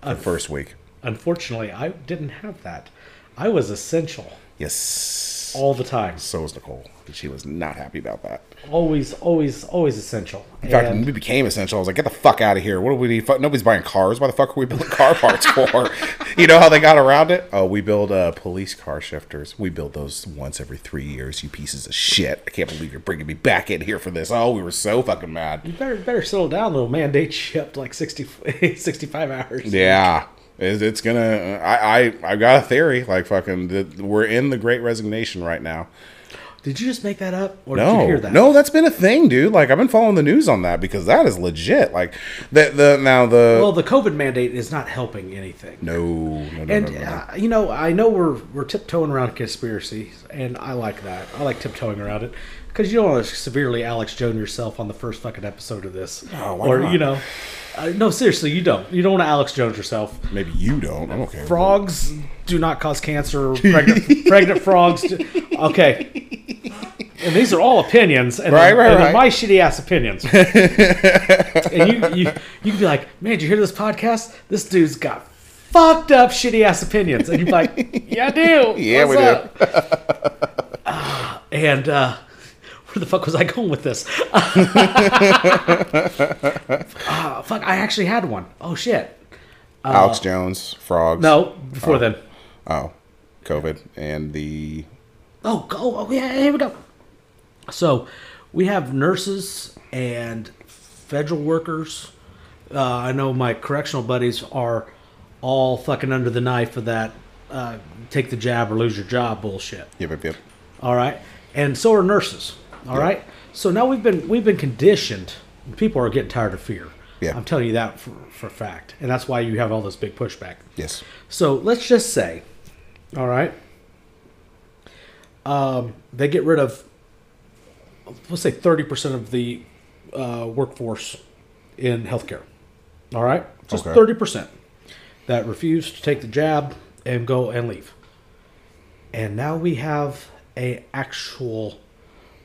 The first week, Unfortunately, I didn't have that. I was essential yes. all the time. So was Nicole. She was not happy about that. Always, always, always essential. In fact, And- we became essential, I was like, get the fuck out of here. What do we need? Nobody's buying cars. Why the fuck are we building car parts for? you know how they got around it? Oh, we build uh, police car shifters. We build those once every three years, you pieces of shit. I can't believe you're bringing me back in here for this. Oh, we were so fucking mad. You better better settle down, little man. They shipped like 60, 65 hours. Yeah. It's, it's gonna. I, I I got a theory. Like fucking, the, we're in the Great Resignation right now. Did you just make that up, or did No, you hear that? no, that's been a thing, dude. Like I've been following the news on that because that is legit. Like the the now the Well, the COVID mandate is not helping anything. no no no And no, no, uh, you know, I know we're we're tiptoeing around conspiracies, and I like that. I like tiptoeing around it because you don't want to severely Alex Jones yourself on the first fucking episode of this, Oh, or not? you know, uh, no, seriously, you don't. You don't want to Alex Jones yourself. Maybe you don't. I don't care. Frogs do not cause cancer. Pregnant, pregnant frogs. Do, okay. And these are all opinions, and, Right, then- right, and right. my shitty ass opinions. and you, you, you can be like, man, did you hear this podcast? This dude's got fucked up shitty ass opinions, and you're like, yeah, I do. Yeah, What's we do. up?" Ah, and uh, where the fuck was I going with this? Ah, fuck, I actually had one. Oh shit. Alex Jones, frogs. No, before then. Oh, COVID and the Oh, go, oh yeah, here we go. So, we have nurses and federal workers. Uh, I know my correctional buddies are all fucking under the knife of that uh, take the jab or lose your job bullshit. yep yep yep. All right, and so are nurses. All right, so now we've been we've been conditioned. People are getting tired of fear. Yeah. I'm telling you that for, for fact, and that's why you have all this big pushback. Yes. So let's just say, all right, um, they get rid of, let's say, 30% of the uh, workforce in healthcare. All right? Just Okay. 30% that refuse to take the jab and go and leave. And now we have a actual,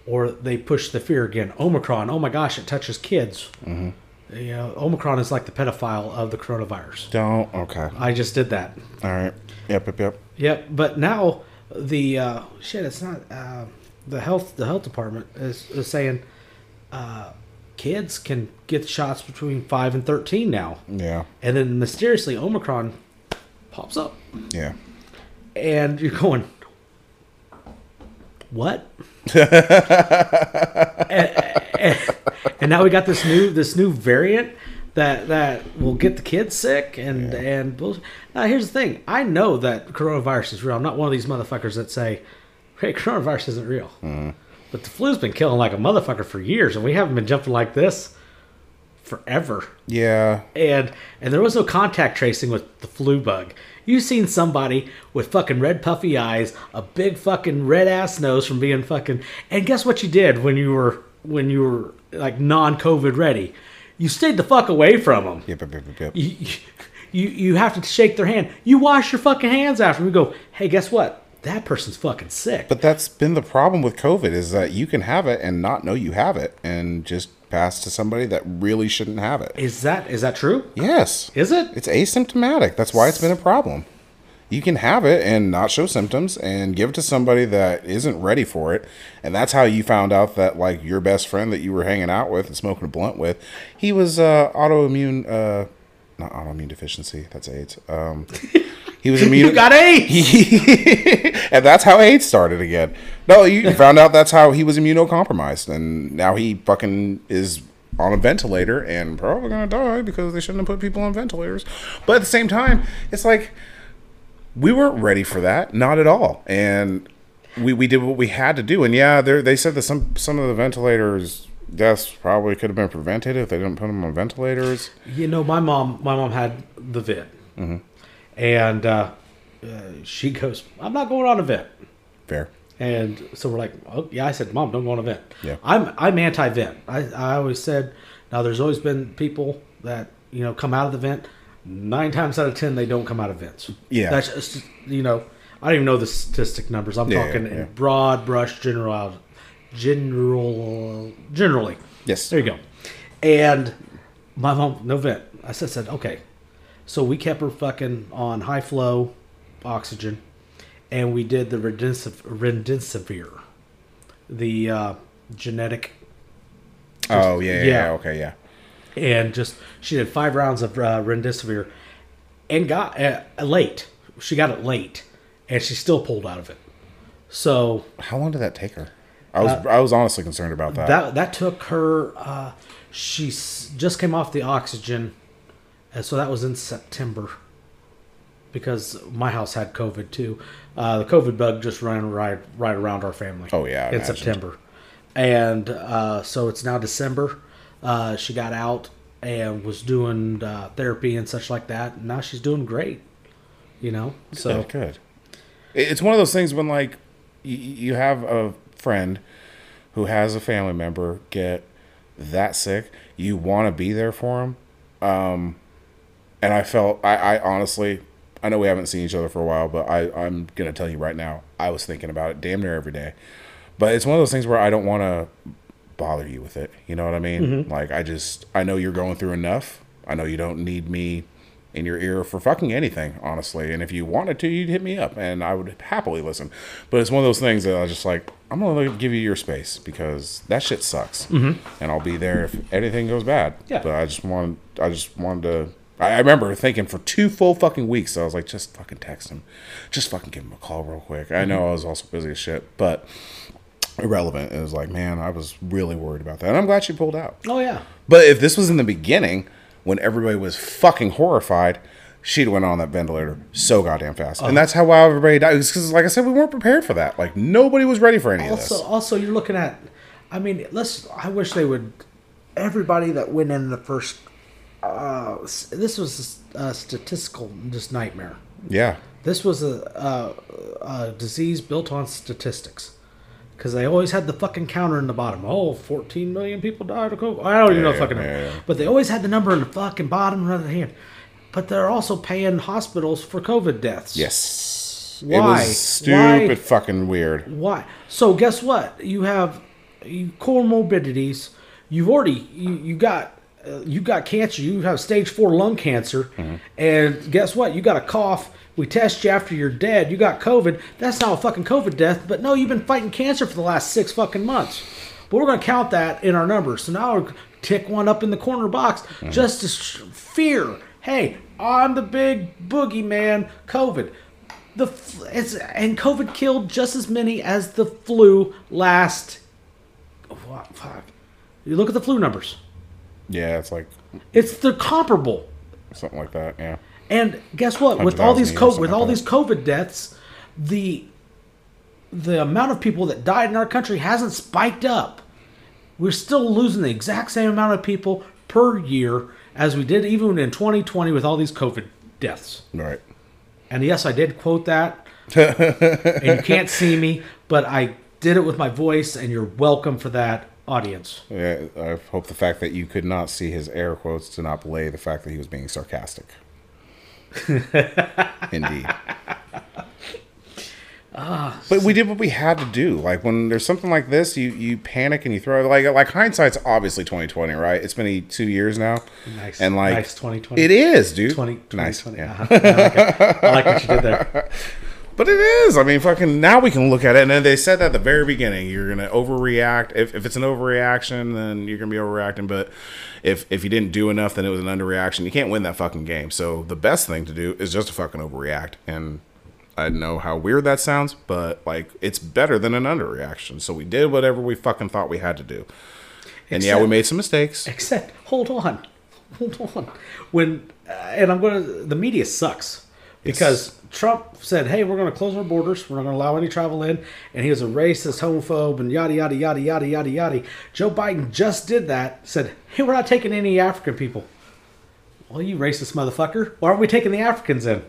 or they push the fear again. Omicron, oh my gosh, it touches kids. Mm-hmm. You know, Omicron is like the pedophile of the coronavirus. Don't. Okay. I just did that. All right. Yep yep yep. Yep, but now the uh, shit. It's not uh, the health. The health department is, is saying uh, kids can get shots between five and thirteen now, Yeah. and then mysteriously Omicron pops up, Yeah. and you're going, what? and, and- and now we got this new this new variant that that will get the kids sick and and bullshit. now here's the thing I know that coronavirus is real I'm not one of these motherfuckers that say hey coronavirus isn't real mm-hmm. but the flu's been killing like a motherfucker for years and we haven't been jumping like this forever Yeah. and and there was no contact tracing with the flu bug. You've seen somebody with fucking red puffy eyes, a big fucking red ass nose from being fucking. And guess what you did when you were when you were like non COVID ready? You stayed the fuck away from them. Yep yep yep. yep. You, you you have to shake their hand. You wash your fucking hands after. We go. Hey, guess what? That person's fucking sick. But that's been the problem with COVID is that you can have it and not know you have it and just pass to somebody that really shouldn't have it. is that is that true? Yes. Is it? It's asymptomatic. That's why it's been a problem. You can have it and not show symptoms and give it to somebody that isn't ready for it. And that's how you found out that like your best friend that you were hanging out with and smoking a blunt with, he was uh autoimmune uh not autoimmune deficiency, that's AIDS. Um he was immune You got AIDS. and that's how AIDS started again. No, you found out that's how he was immunocompromised, and now he fucking is on a ventilator and probably gonna die because they shouldn't have put people on ventilators. But at the same time, it's like we weren't ready for that, not at all, and we, we did what we had to do. And yeah, they they said that some some of the ventilators deaths probably could have been prevented if they didn't put them on ventilators. You know, my mom, my mom had the vid, and uh, uh, she goes, "I'm not going on a vent." Fair. And so we're like, oh, yeah. I said, Mom, don't go on a vent. Yeah. I'm I'm anti-vent. I I always said. Now there's always been people that you know come out of the vent. Nine times out of ten, they don't come out of vents. Yeah. That's just you know. I don't even know the statistic numbers. I'm Yeah, talking yeah. in broad brush general, general, generally. Yes. There you go. And my mom, no vent. I said, said, okay. So we kept her fucking on high flow oxygen, and we did the remdesivir, the uh, genetic, Oh yeah, yeah, yeah. yeah. Okay, yeah. and just she did five rounds of uh, remdesivir, and got uh, late. She got it late, and she still pulled out of it. So How long did that take her? I was I was honestly concerned about that. that that took her. Uh, she s- just came off the oxygen, and so that was in September. Because my house had COVID too. Uh, the COVID bug just ran right right around our family. Oh, yeah, I in. September, and uh, so it's now December. Uh, she got out and was doing uh, therapy and such like that. And now she's doing great. You know, so good, good. It's one of those things when like you, you have a friend who has a family member get that sick, you want to be there for them. Um, and I felt I, I honestly I know we haven't seen each other for a while, but I I'm gonna tell you right now I was thinking about it damn near every day. But it's one of those things where I don't want to bother you with it. You know what I mean? Like I just I know you're going through enough. I know you don't need me in your ear for fucking anything, honestly. And if you wanted to, you'd hit me up, and I would happily listen. But it's one of those things that I was just like, I'm gonna give you your space because that shit sucks, mm-hmm. and I'll be there if anything goes bad. Yeah. But I just want, I just wanted to. I I remember thinking for two full fucking weeks, I was like, just fucking text him, just fucking give him a call real quick. I know I was also busy as shit, but irrelevant. It was like, man, I was really worried about that, and I'm glad she pulled out. Oh yeah. But if this was in the beginning, when everybody was fucking horrified, she'd went on that ventilator so goddamn fast, and oh. that's how wow everybody died. Because, like I said, we weren't prepared for that. Like nobody was ready for any of Also, this. also you're looking at. I mean, let's. I wish they would. Everybody that went in the first. Uh, this was a statistical just nightmare. Yeah, This was a, a, a disease built on statistics. Because they always had the fucking counter in the bottom. Oh, 14 million people died of COVID. I don't even know Yeah, fucking yeah. But they always had the number in the fucking bottom of the hand. But they're also paying hospitals for COVID deaths. yes, Why? it was stupid, Why? fucking weird. Why? So guess what? You have you comorbidities. You've already you, you got uh, you got cancer. You have stage four lung cancer, and guess what? You got a cough. We test you after you're dead. You got COVID. That's not a fucking COVID death, but no, you've been fighting cancer for the last six fucking months. But we're gonna count that in our numbers. So now we're tick one up in the corner box just to sh- fear. Hey, I'm the big boogeyman. COVID. The f- it's and COVID killed just as many as the flu last. What fuck? You look at the flu numbers. Yeah, it's like It's they're comparable. something like that. Yeah, And guess what? With all these a co- with all that. these COVID deaths, the the amount of people that died in our country hasn't spiked up. We're still losing the exact same amount of people per year as we did even in 2020 with all these COVID deaths. right. And yes, I did quote that. and you can't see me, but I did it with my voice, and you're welcome for that, audience. Yeah, I hope the fact that you could not see his air quotes to not belay the fact that he was being sarcastic. Indeed. but we did what we had to do. Like when there's something like this, you you panic and you throw like like hindsight's obviously 2020, right? It's been two years now, Nice. and like Nice 2020. it is, dude. 20, nice, yeah. Uh-huh. I, like. I like what you did there. But it is. I mean, fucking. Now we can look at it, and then they said that at the very beginning. You're gonna overreact. If, if it's an overreaction, then you're gonna be overreacting. But if if you didn't do enough, then it was an underreaction. You can't win that fucking game. So the best thing to do is just to fucking overreact. And I know how weird that sounds, but like it's better than an underreaction. So we did whatever we fucking thought we had to do. And yeah, we made some mistakes. Except, hold on, hold on. When uh, and I'm going to the media sucks because Trump said, "Hey, we're going to close our borders. We're not going to allow any travel in," and he was a racist, homophobe, and yada yada yada yada yada yada. Joe Biden just did that. Said, "Hey, we're not taking any African people." Well, you racist motherfucker! Why aren't we taking the Africans in?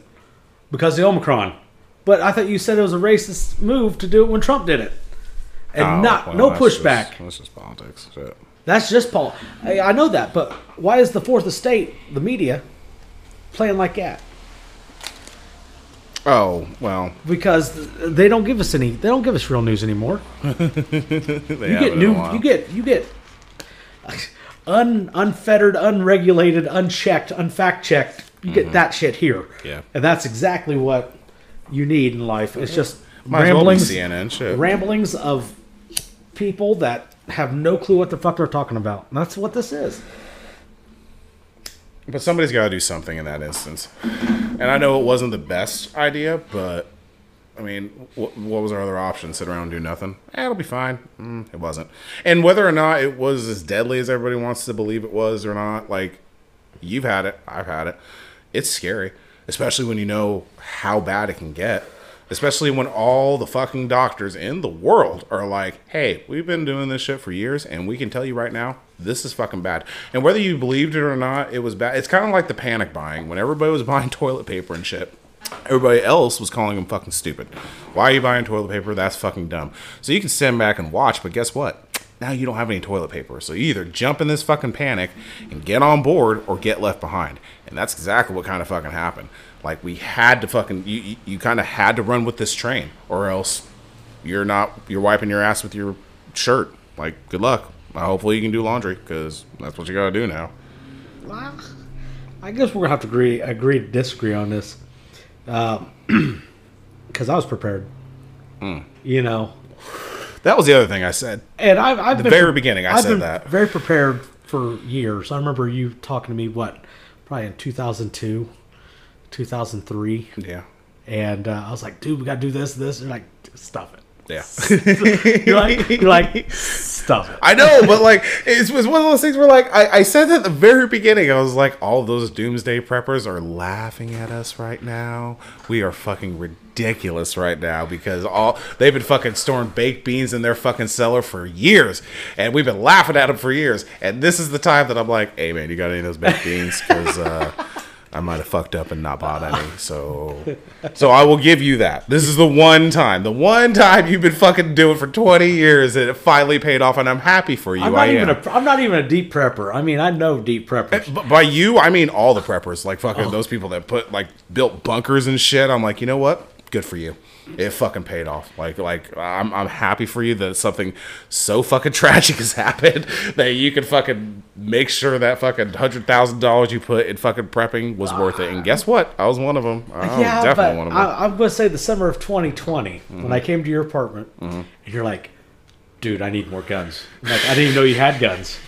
Because the Omicron. But I thought you said it was a racist move to do it when Trump did it, and Oh, not well, no pushback. Just, that's just politics. Shit. That's just Paul. I, I know that, but why is the fourth estate, the media, playing like that? Oh well, Because they don't give us any. They don't give us real news anymore. You get new. You get you get un unfettered, unregulated, unchecked, unfact checked. You get that shit here. Mm-hmm. Yeah. and that's exactly what you need in life. It's just Might as well ramblings, CNN shit. ramblings of people that have no clue what the fuck they're talking about. And that's what this is. But somebody's got to do something in that instance. And I know it wasn't the best idea, but I mean, what, what was our other option? Sit around and do nothing? Eh, it'll be fine. Mm, it wasn't. And whether or not it was as deadly as everybody wants to believe it was or not, like, you've had it, I've had it. It's scary, especially when you know how bad it can get. Especially when all the fucking doctors in the world are like, hey, we've been doing this shit for years, and we can tell you right now, this is fucking bad. And whether you believed it or not, it was bad. It's kind of like the panic buying when everybody was buying toilet paper and shit. Everybody else was calling them fucking stupid. Why are you buying toilet paper? That's fucking dumb. So you can stand back and watch, but guess what? Now you don't have any toilet paper. So you either jump in this fucking panic and get on board or get left behind. And that's exactly what kind of fucking happened. Like we had to fucking you you, you kind of had to run with this train or else you're not you're wiping your ass with your shirt. Like good luck. Uh, hopefully you can do laundry cuz that's what you got to do now. Well, I guess we're gonna have to agree agree to disagree on this, because I was prepared. Hmm. You know, That was the other thing I said. and I've, I've The been very beginning, I I've said been that. very prepared for years. I remember you talking to me what probably in 2002, 2003, Yeah. and uh, I was like, dude, we got to do this, this. They're like, stuff it. Yeah. You're like, you're like, stop it. I know, but like it was one of those things where like I, I said at the very beginning, I was like, all those doomsday preppers are laughing at us right now. We are fucking ridiculous right now because all they've been fucking storing baked beans in their fucking cellar for years, and we've been laughing at them for years. And this is the time that I'm like, hey man, you got any of those baked beans? Because uh, I might have fucked up and not bought any. So, so I will give you that. This is the one time, the one time you've been fucking doing for 20 years, and it finally paid off, and I'm happy for you. I'm I not even am. a, I'm not even a deep prepper. I mean, I know deep preppers. Eh, but by you, I mean all the preppers, like Oh. fucking those people that put like built bunkers and shit. I'm like, you know what? Good for you. It fucking paid off. Like, like I'm, I'm happy for you that something so fucking tragic has happened that you can fucking make sure that fucking hundred thousand dollars you put in fucking prepping was worth it. And guess what? I was one of them. I was yeah, definitely one of them. I, I'm going to say the summer of 2020 Mm-hmm. when I came to your apartment, and you're like, dude, I need more guns. Like, I didn't even know you had guns.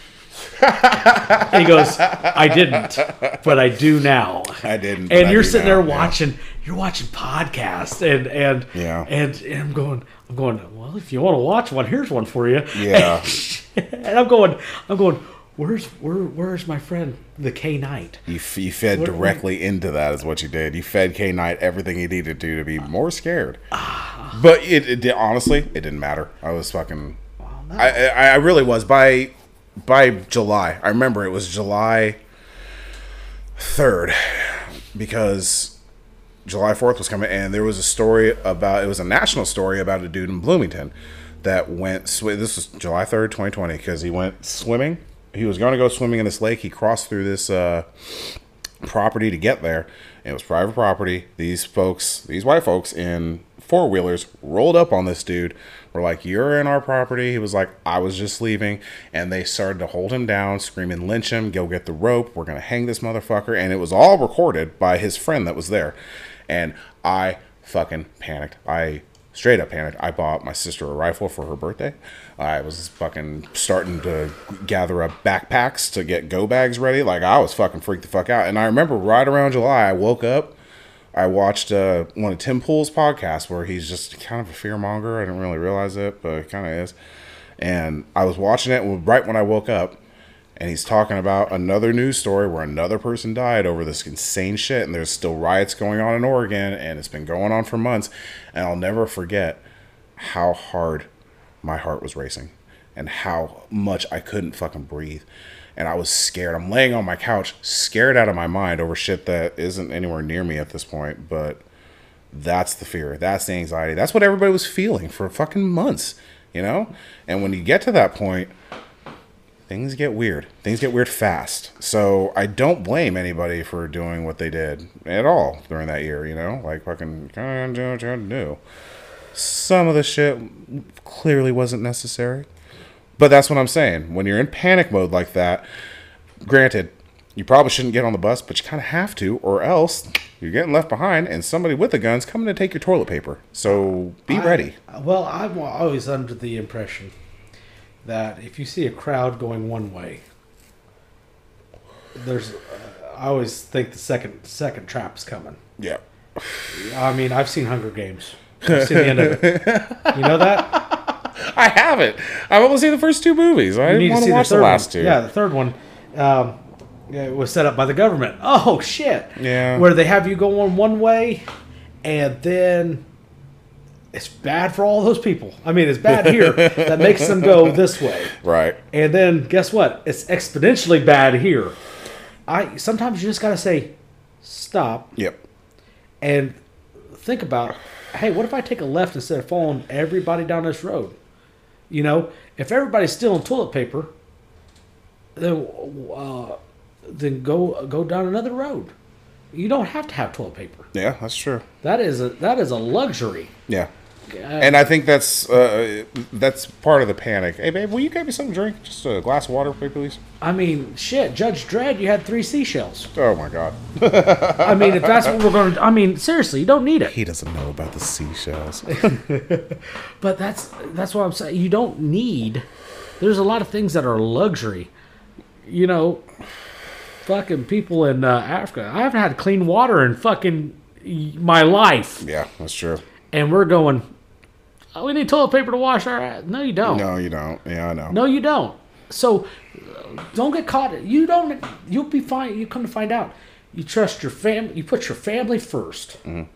And he goes, I didn't, but I do now. I didn't, And you're sitting now, there yeah. watching, you're watching podcasts, and and Yeah. and, and I'm going, I'm going. Well, if you want to watch one, here's one for you. Yeah. and I'm going, I'm going. Where's where where's my friend the K Knight? You, f- you fed What- directly into that is what you did. You fed K Knight everything he needed to to be more scared. Ah. But it, it did- honestly, it didn't matter. I was fucking. no. I, I I really was by by July. I remember it was July third because July fourth was coming, and there was a story about it was a national story about a dude in Bloomington that went. Sw- this was July third, twenty twenty, because he went swimming. He was going to go swimming in this lake. He crossed through this. Uh, property to get there. It was private property. These folks, these white folks in four wheelers, rolled up on this dude. Were like, "You're in our property." He was like, "I was just leaving," and they started to hold him down, screaming, "Lynch him! Go get the rope! We're gonna hang this motherfucker!" And it was all recorded by his friend that was there. And I fucking panicked. I straight up panicked. I bought my sister a rifle for her birthday. I was fucking starting to gather up backpacks to get go bags ready. Like I was fucking freaked the fuck out. And I remember right around July, I woke up. I watched uh, one of Tim Pool's podcasts where he's just kind of a fear monger. I didn't really realize it, but it kind of is. And I was watching it right when I woke up, and he's talking about another news story where another person died over this insane shit, and there's still riots going on in Oregon, and it's been going on for months. And I'll never forget how hard my heart was racing and how much I couldn't fucking breathe. And I was scared. I'm laying on my couch, scared out of my mind over shit that isn't anywhere near me at this point, but that's the fear. That's the anxiety. That's what everybody was feeling for fucking months, you know? And when you get to that point, things get weird. Things get weird fast. So I don't blame anybody for doing what they did at all during that year, you know? Like fucking had to do. Some of the shit clearly wasn't necessary. But that's what I'm saying. When you're in panic mode like that, granted, you probably shouldn't get on the bus, but you kind of have to, or else you're getting left behind and somebody with the gun's coming to take your toilet paper. So be ready. Well, I'm always under the impression that if you see a crowd going one way, there's. Uh, I always think the second second trap's coming. Yeah. I mean, I've seen Hunger Games. I've seen the end of it. You know that? I haven't. I've only seen the first two movies. I need didn't to want to watch the the, last one. two. Yeah, the third one. Um, it was set up by the government. Oh shit! Yeah. where they have you go on one way, and then it's bad for all those people. I mean, it's bad here that makes them go this way. Right. And then guess what? It's exponentially bad here. I sometimes you just gotta say stop Yep. and think about, hey, what if I take a left instead of following everybody down this road? You know, if everybody's stealing toilet paper, then uh, then go go down another road. You don't have to have toilet paper. Yeah, that's true. That is a that is a luxury. Yeah. Uh, And I think that's uh, that's part of the panic. Hey, babe, will you get me something to drink? Just a glass of water, please. I mean, shit, Judge Dredd, you had three seashells. Oh my god. I mean, if that's what we're going to, I mean, seriously, you don't need it. He doesn't know about the seashells. But that's that's what I'm saying. You don't need. There's a lot of things that are luxury. You know, fucking people in uh, Africa. I haven't had clean water in fucking my life, Yeah, that's true. and we're going. Oh, we need toilet paper to wash our ass. No, you don't. No, you don't. Yeah, I know. No, you don't. So uh, don't get caught. You don't. You'll be fine. You come to find out. You trust your family. You put your family 1st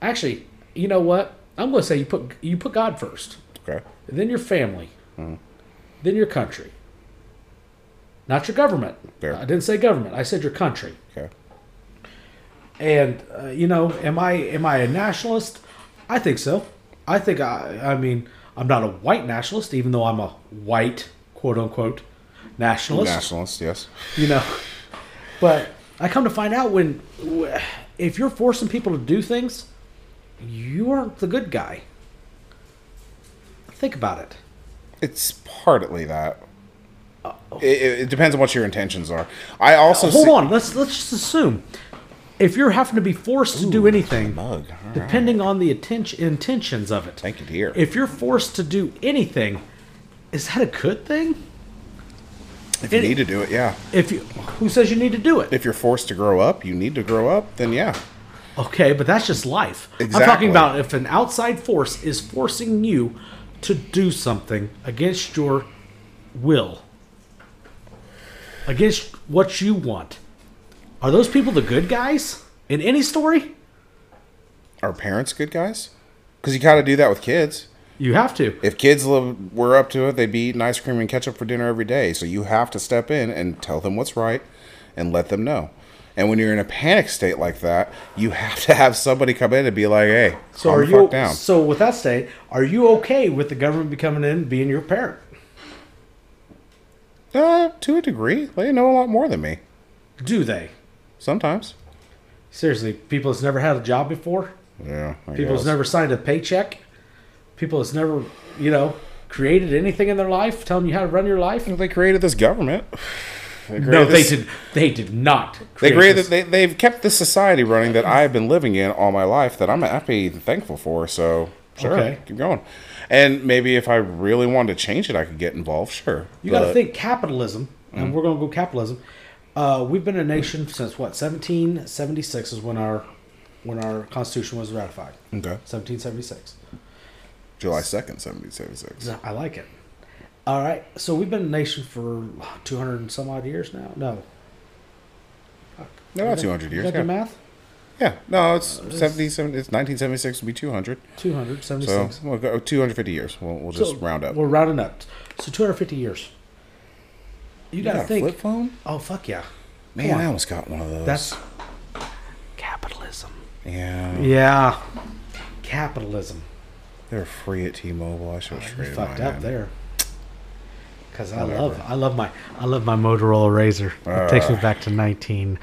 Actually, you know what? I'm going to say you put you put God first, Okay. then your family, then your country. Not your government. Fair. I didn't say government. I said your country. Okay. And uh, you know, am I am I a nationalist? I think so. I think I I mean I'm not a white nationalist, even though I'm a white quote unquote nationalist. Nationalist, yes. You know, but I come to find out when if you're forcing people to do things, you aren't the good guy. Think about it. It's partly that. It, it, depends on what your intentions are. I also Hold see- on. Let's let's just assume if you're having to be forced to do anything. All right. depending on the atten- intentions of it. Thank you, dear. If you're forced to do anything, is that a good thing? if you it- need to do it, yeah. If you, who says you need to do it? If you're forced to grow up, you need to grow up. Then yeah. Okay, but that's just life. I'm talking about if an outside force is forcing you to do something against your will, against what you want. Are those people the good guys in any story? Are parents good guys? Because you got to do that with kids. You have to. If kids live, were up to it, they'd be eating ice cream and ketchup for dinner every day. So you have to step in and tell them what's right and let them know. And when you're in a panic state like that, you have to have somebody come in and be like, "Hey, So calm are the you? fuck down." So with that state, are you okay with the government becoming in and being your parent? Uh, to a degree, they know a lot more than me. Do they? Sometimes. Seriously, people that's never had a job before, Yeah. I people that's never signed a paycheck, people that's never, you know, created anything in their life, telling you how to run your life. They created this government. They No, created they did. They did not. they created. This. They, they've kept this society running that I've been living in all my life. That I'm happy and thankful for. So sure, Okay. keep going. And maybe if I really wanted to change it, I could get involved. Sure. You got to think capitalism, Mm. and we're going to go capitalism. Uh, we've been a nation since what 1776 is when our when our constitution was ratified. Okay. 1776. July second, seventeen seventy six. I like it. All right, so we've been a nation for 200 and some odd years now. No, No, two hundred years. got the Yeah. math? yeah. No, it's seventy seven. It's nineteen seventy six. Would be two hundred. 276. So we'll go two hundred fifty years. We'll, we'll just So round up. We're rounding up. So 250 years. You, You got to got a think. flip phone? Oh fuck yeah! Man. I almost got one of those. That's capitalism. yeah. Yeah, capitalism. They're free at T-Mobile. I should oh, have traded fucked up there. Cause I Whatever. love, I love my, I love my Motorola RAZR. It takes me back to 19.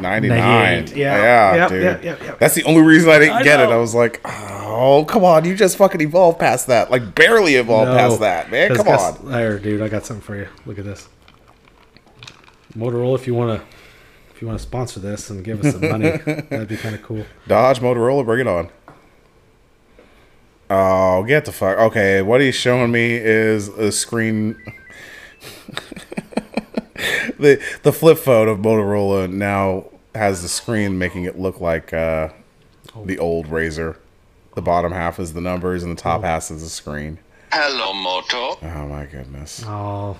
99. 98. Yeah. Yeah, Yep, dude. yep, yep. That's the only reason I didn't I get it. I was like, oh, come on. You just fucking evolved past that. Like, barely evolved past that, man. Come on. There, dude. I got something for you. Look at this. Motorola, if you want to, if you want to sponsor this and give us some money, that'd be kind of cool. Dodge, Motorola, bring it on. Oh, get the fuck. Okay, what he's showing me is a screen. the the flip phone of Motorola now has the screen making it look like uh, the old RAZR. The bottom half is the numbers and the top half is the screen. Hello, Moto. Oh my goodness. Oh,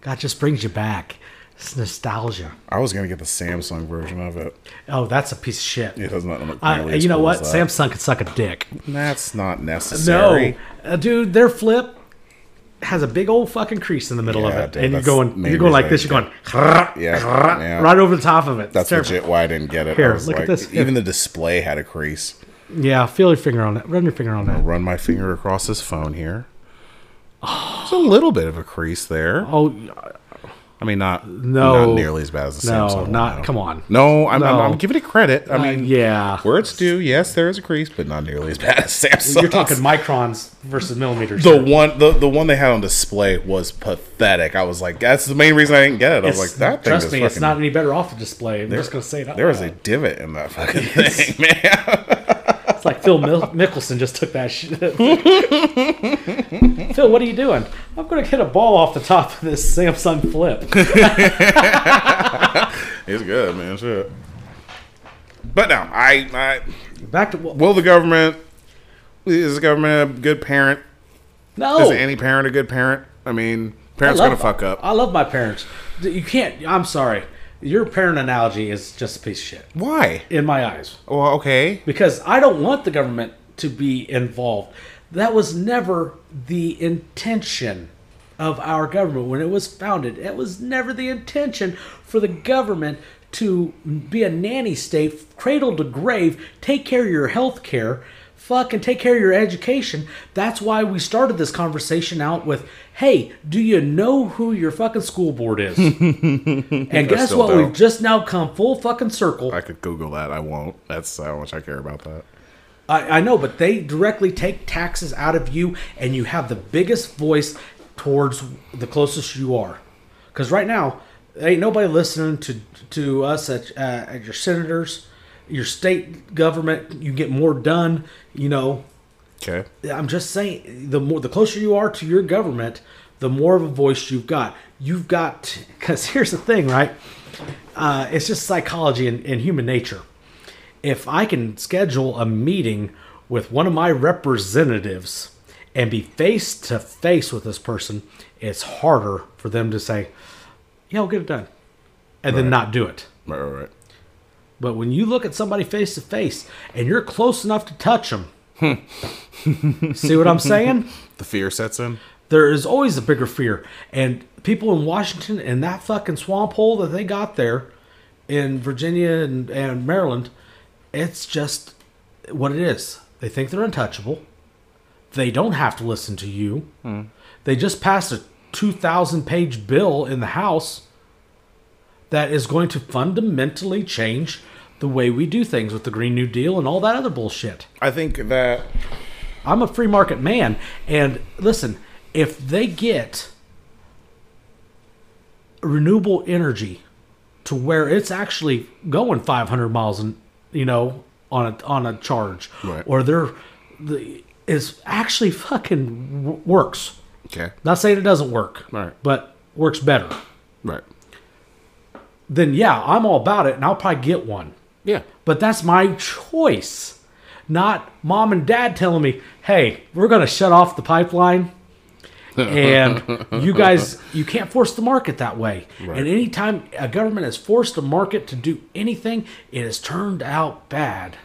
God, just brings you back. It's nostalgia. I was gonna get the Samsung version of it. Oh, that's a piece of shit. It does not look nearly as you know cool what? Samsung could suck a dick. That's not No, necessary. uh, dude, their flip has a big old fucking crease in the middle Yeah, of it, dude, and you're going, you're going like this. You're going, Yeah, yeah. right over the top of it. That's legit why I didn't get it. Here, look at this. Even the display had a crease. Yeah, feel your finger on it. Run your finger on that. Run my finger across this phone here. There's a little bit of a crease there. Oh I mean, not No. not nearly as bad as the no, Samsung. one, not. Come on. No, I'm, I'm, No. I'm giving it credit. I I mean, yeah. where it's due, yes, there is a crease, but not nearly as bad as Samsung. You're talking microns versus millimeters. the one, the, the one they had on display was pathetic. I was like, that's the main reason I didn't get it. I was It's- like, that thing trust me, fucking. it's not any better off the display. I'm just gonna say it. out there was a divot in that fucking thing, man. It's like Phil Mil- Mickelson just took that shit. Phil, what are you doing? I'm going to hit a ball off the top of this Samsung Flip. It's good, man. Shit. But no, I, I Back to will the government is the government a good parent? No. Is any parent a good parent? I mean, parents I gonna fuck up. I love my parents. You can't. I'm sorry. Your parent analogy is just a piece of shit Why? in my eyes Well, okay. because I don't want the government to be involved. That was never the intention of our government when it was founded. It was never the intention for the government to be a nanny state, cradle to grave, take care of your health care, fucking take care of your education. That's why we started this conversation out with, "Hey, do you know who your fucking school board is?" and guess what? don't. We've just now come full fucking circle. I could Google that. I won't. That's how much I care about that. I, I know, but they directly take taxes out of you, and you have the biggest voice towards the closest you are. Because right now, ain't nobody listening to to us at, uh, at your senators, your state government. You get more done. You know, Okay. I'm just saying, the more the closer you are to your government, the more of a voice you've got. You've got because here's the thing, right? Uh, it's just psychology and, and human nature. If I can schedule a meeting with one of my representatives and be face to face with this person, it's harder for them to say, "Yeah, we'll get it done," and then not do it. Right, right, right. But when you look at somebody face to face and you're close enough to touch them, hmm. see what I'm saying? The fear sets in. there is always a bigger fear. And people in Washington and that fucking swamp hole that they got there in Virginia and, and Maryland, it's just what it is. They think they're untouchable. They don't have to listen to you. Hmm. They just passed a 2,000 page bill in the House that is going to fundamentally change the way we do things with the Green New Deal and all that other bullshit. I think that I'm a free market man. And listen, if they get renewable energy to where it's actually going 500 miles and you know on a on a charge Right. or they're the is actually fucking works okay, not saying it doesn't work Right. but works better right, then yeah i'm all about it and i'll probably get one yeah, but that's my choice, not mom and dad telling me, "Hey, we're going to shut off the pipeline." and you guys, you can't force the market that way. Right. And anytime a government has forced the market to do anything, it has turned out bad.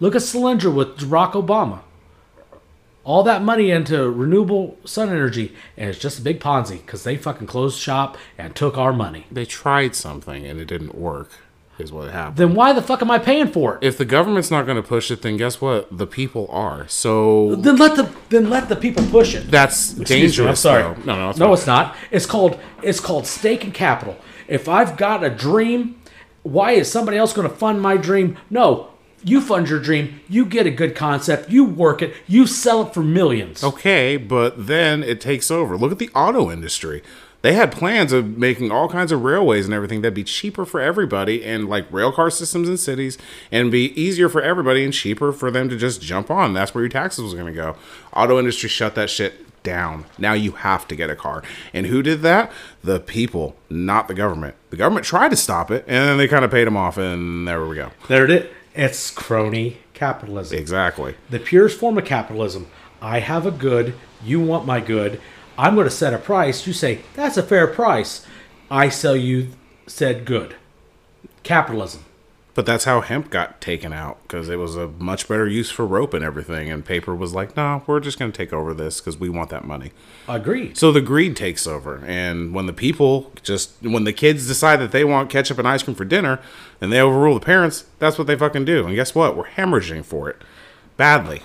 Look at Solyndra with Barack Obama. All that money into renewable sun energy, and it's just a big Ponzi because they fucking closed shop and took our money. They tried something and it didn't work. Is what happened. Then why the fuck am I paying for it? if the government's not going to push it, then guess what? The people are. So Then let the then let the people push it. that's Excuse me, dangerous. I'm sorry. though. No, no, it's no, fine. it's not. It's called it's called stake and capital. If I've got a dream, why is somebody else going to fund my dream? No, you fund your dream. You get a good concept. You work it. You sell it for millions. Okay, but then it takes over. Look at the auto industry. They had plans of making all kinds of railways and everything that'd be cheaper for everybody and like rail car systems in cities and be easier for everybody and cheaper for them to just jump on. That's where your taxes was going to go. Auto industry shut that shit down. Now you have to get a car. And who did that? The people, not the government. The government tried to stop it and then they kind of paid them off and there we go. There it is. It's crony capitalism. Exactly. the purest form of capitalism. I have a good, you want my good. I'm going to set a price. You say, that's a fair price. I sell you said good. Capitalism. But that's how hemp got taken out because it was a much better use for rope and everything. And paper was like, no, we're just going to take over this because we want that money. Agreed. So the greed takes over. And when the people just, when the kids decide that they want ketchup and ice cream for dinner and they overrule the parents, that's what they fucking do. And guess what? We're hemorrhaging for it badly.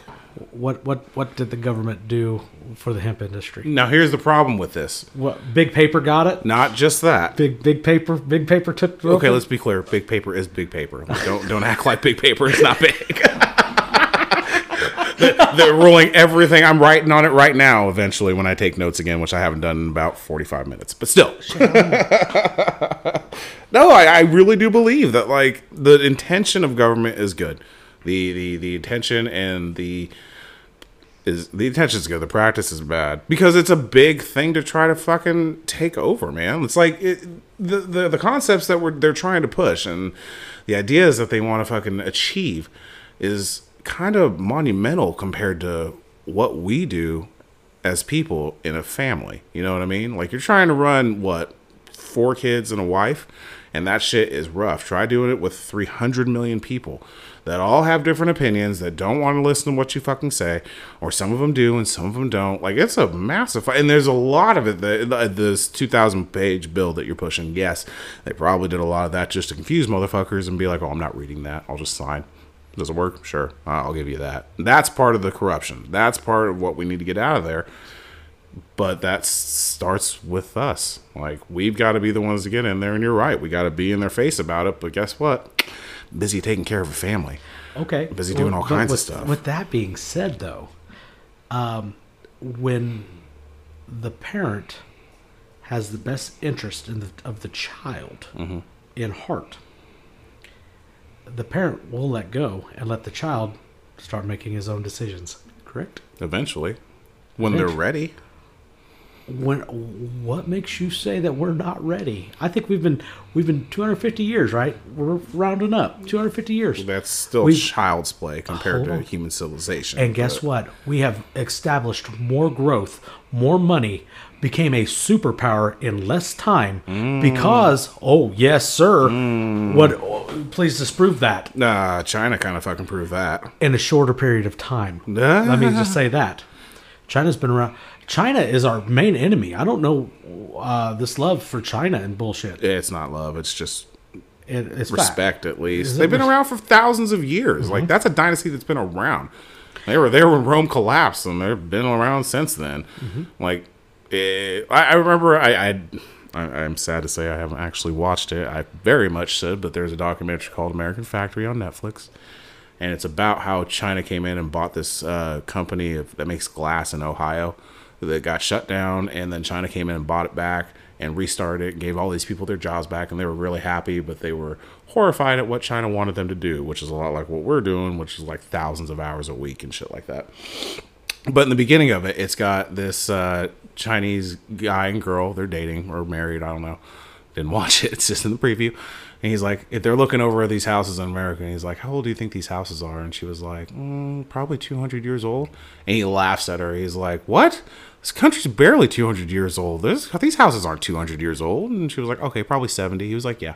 What what what did the government do for the hemp industry? Now, here's the problem with this What big paper got it? not just that. Big big paper big paper took Okay, let's be clear. Big paper is big paper. Don't don't act like big paper is not big. they're, they're ruling everything. I'm writing on it right now. Eventually, when I take notes again, which I haven't done in about 45 minutes, but still. no, I, I really do believe that like the intention of government is good. The the the attention and the is the intention's good. The practice is bad because it's a big thing to try to fucking take over, man. It's like it, the, the the concepts that we're they're trying to push and the ideas that they want to fucking achieve is kind of monumental compared to what we do as people in a family. You know what I mean? Like you're trying to run what four kids and a wife, and that shit is rough. Try doing it with 300 million people that all have different opinions that don't want to listen to what you fucking say, or some of them do and some of them don't. Like it's a massive, and there's a lot of it. That uh, this 2,000 page bill that you're pushing, yes, they probably did a lot of that just to confuse motherfuckers and be like, oh, I'm not reading that. I'll just sign. Does it work? Sure, I'll give you that. That's part of the corruption. That's part of what we need to get out of there. But that starts with us. Like we've got to be the ones to get in there. And you're right, we got to be in their face about it. But guess what? Busy taking care of a family. Okay. Busy doing all kinds with, of stuff. With that being said, though, um, when the parent has the best interest in the, of the child Mm-hmm. in heart, the parent will let go and let the child start making his own decisions. Correct? Eventually, when they're ready. When what makes you say that we're not ready? I think we've been we've been 250 years, right? We're rounding up 250 years. That's still We've- child's play compared to human civilization. And guess But- what? We have established more growth, more money, became a superpower in less time mm. because, oh yes, sir. Mm. What? oh, please disprove that Nah, China kind of fucking proved that. in a shorter period of time. Let me just say that China's been around. China is our main enemy. I don't know uh, this love for China and bullshit. It's not love. It's just It, it's fact. respect, at least. Is They've been res- around for thousands of years. Like that's a dynasty that's been around. They were there when Rome collapsed, and they've been around since then. Like, eh, I, I remember. I, I, I I'm sad to say I haven't actually watched it. I very much should, but there's a documentary called American Factory on Netflix, and it's about how China came in and bought this uh, company of, that makes glass in Ohio that got shut down, and then China came in and bought it back and restarted it, gave all these people their jobs back, and they were really happy, but they were horrified at what China wanted them to do, which is a lot like what we're doing, which is like thousands of hours a week and shit like that. But in the beginning of it, it's got this uh, Chinese guy and girl. They're dating or married. I don't know. Didn't watch it. It's just in the preview. And he's like, if they're looking over these houses in America, and he's like, how old do you think these houses are? And she was like, mm, probably 200 years old. And he laughs at her. He's like, what? This country's barely 200 years old. These houses aren't 200 years old. And she was like, okay, probably 70. He was like, yeah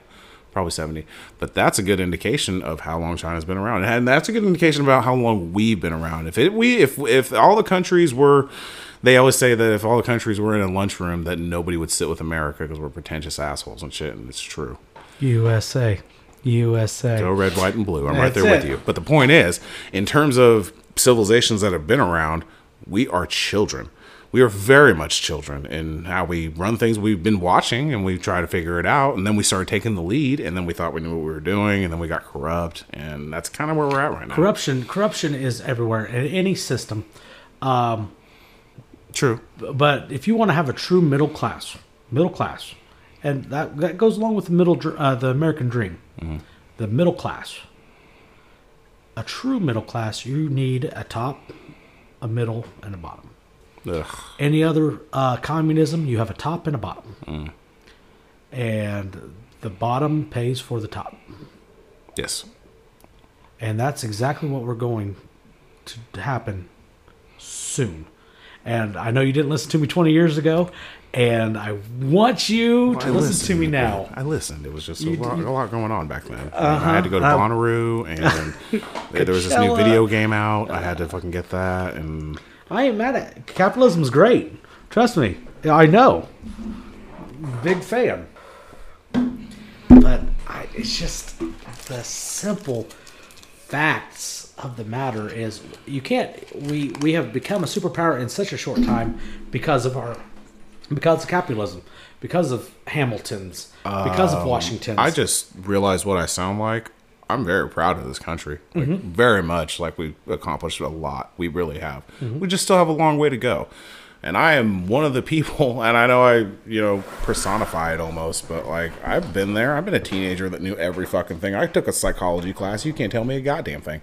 probably 70 but that's a good indication of how long china's been around and that's a good indication about how long we've been around if it we if if all the countries were they always say that if all the countries were in a lunchroom that nobody would sit with america because we're pretentious assholes and shit and it's true USA, USA. go red white and blue. I'm right That's there with you. But the point is in terms of civilizations that have been around we are children. We are very much children in how we run things we've been watching and we try to figure it out. And then we started taking the lead and then we thought we knew what we were doing and then we got corrupt. And that's kind of where we're at right now. Corruption, corruption is everywhere in any system. Um, true. But if you want to have a true middle class, middle class, and that that goes along with the middle, uh, the American dream, the middle class. A true middle class, you need a top, a middle, and a bottom. Ugh. Any other uh, communism, you have a top and a bottom, and the bottom pays for the top. yes And that's exactly what we're going to happen soon. And I know you didn't listen to me 20 years ago, and I want you to I listen to me now. I listened. It was just a You- lot, you- a lot going on back then. Uh-huh. I had to go to Um, Bonnaroo, and there was this new video game out. I had to fucking get that, and I ain't mad at it. Capitalism's great. Trust me. I know. Big fan. But I, it's just the simple facts of the matter is you can't we we have become a superpower in such a short time because of our because of capitalism because of hamilton's because of washington's I just realized what I sound like. I'm very proud of this country. Like, Mm-hmm. Very much like we've accomplished a lot. We really have. Mm-hmm. We just still have a long way to go. And I am one of the people, and I know I, you know, personify it almost, but like I've been there. I've been a teenager that knew every fucking thing. I took a psychology class. You can't tell me a goddamn thing.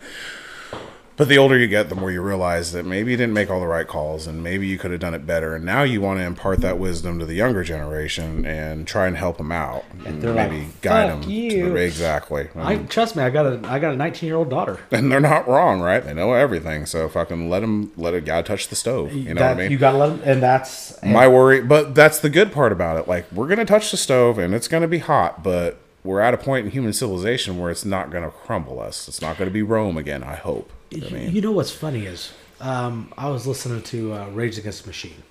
But the older you get, the more you realize that maybe you didn't make all the right calls and maybe you could have done it better. And now you want to impart that wisdom to the younger generation and try and help them out and they're maybe like, guide "Fuck them. To you." the, exactly. I trust me. I got a I got a 19 year old daughter. and they're not wrong, right? They know everything. So fucking let them, let a guy touch the stove. You know That- what I mean? You gotta let 'em- and that's and My worry, but that's the good part about it. Like, we're going to touch the stove and it's going to be hot, but we're at a point in human civilization where it's not going to crumble us. It's not going to be Rome again, I hope. I mean, You know what's funny is um, I was listening to uh, Rage Against the Machine.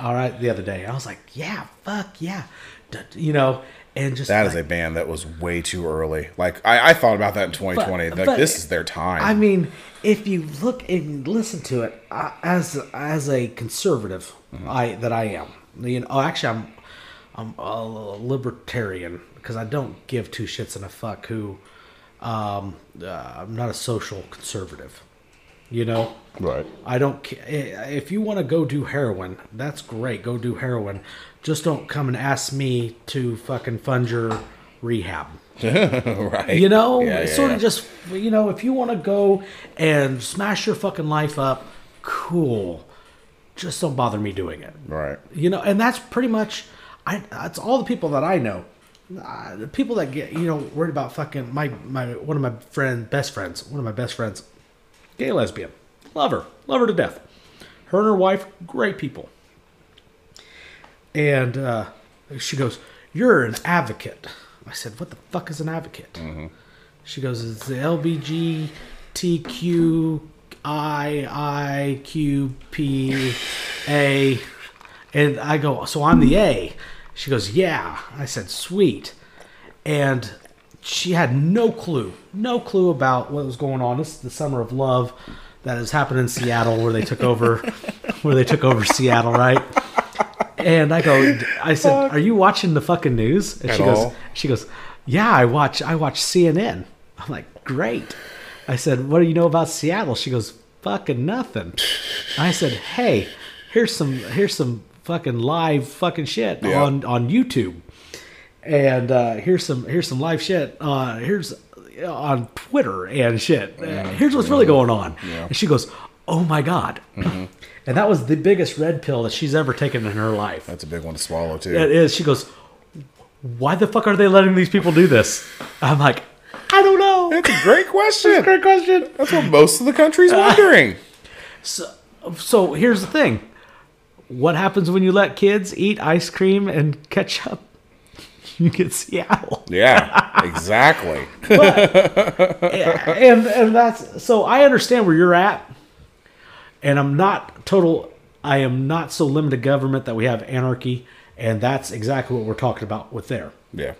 All right, the other day I was like, yeah, fuck yeah, D- you know, and just that is like, a band that was way too early. Like, I, I thought about that in 2020. But- like, but- this is their time. I mean, if you look and listen to it uh, as as a conservative, I that I am, you know, oh, actually, I'm I'm a libertarian because I don't give two shits and a fuck who. Um, uh, I'm not a social conservative, you know. right. I don't. If you want to go do heroin, that's great. Go do heroin. Just don't come and ask me to fucking fund your rehab. right. You know, Yeah, yeah, sort yeah. of just you know, if you want to go and smash your fucking life up, cool. Just don't bother me doing it. Right. You know, and that's pretty much. I. That's all the people that I know. Uh, the people that get you know worried about fucking my my one of my friend best friends one of my best friends, gay lesbian, love her, love her to death. Her and her wife, great people. And uh, she goes, "You're an advocate." I said, "What the fuck is an advocate?" She goes, "It's the LBGTQIIQPA," and I go, "So I'm the A." She goes, "Yeah." I said, "Sweet," and she had no clue, no clue about what was going on. This is the summer of love that has happened in Seattle, where they took over, where they took over Seattle, right? And I go, I said, "Are you watching the fucking news?" And At she goes, all? "She goes, yeah, I watch, I watch CNN." I'm like, "Great." I said, "What do you know about Seattle?" She goes, "Fucking nothing." I said, "Hey, here's some, here's some fucking live fucking shit Yeah. on on YouTube." and uh, here's some here's some live shit. Uh, here's uh, on Twitter and shit. Uh, here's what's really going on. And she goes, "Oh my god!" And that was the biggest red pill that she's ever taken in her life. That's a big one to swallow, too. It is. She goes, "Why the fuck are they letting these people do this?" I'm like, "I don't know." It's a great question. Great question. That's what most of the country's wondering. So, so here's the thing: what happens when you let kids eat ice cream and ketchup? You get Seattle. Yeah, exactly. and and that's so I understand where you're at, and I'm not total. I am not so limited government that we have anarchy, and that's exactly what we're talking about with there. Yeah.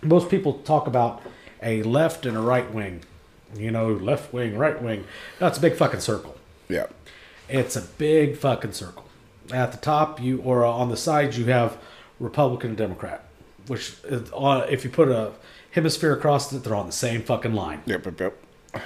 Most people talk about a left and a right wing. You know, left wing, right wing. That's a big fucking circle. Yeah. It's a big fucking circle. At the top, you or on the sides, you have Republican and Democrat. Which, is on, if you put a hemisphere across it, they're on the same fucking line. Yep, yep, yep.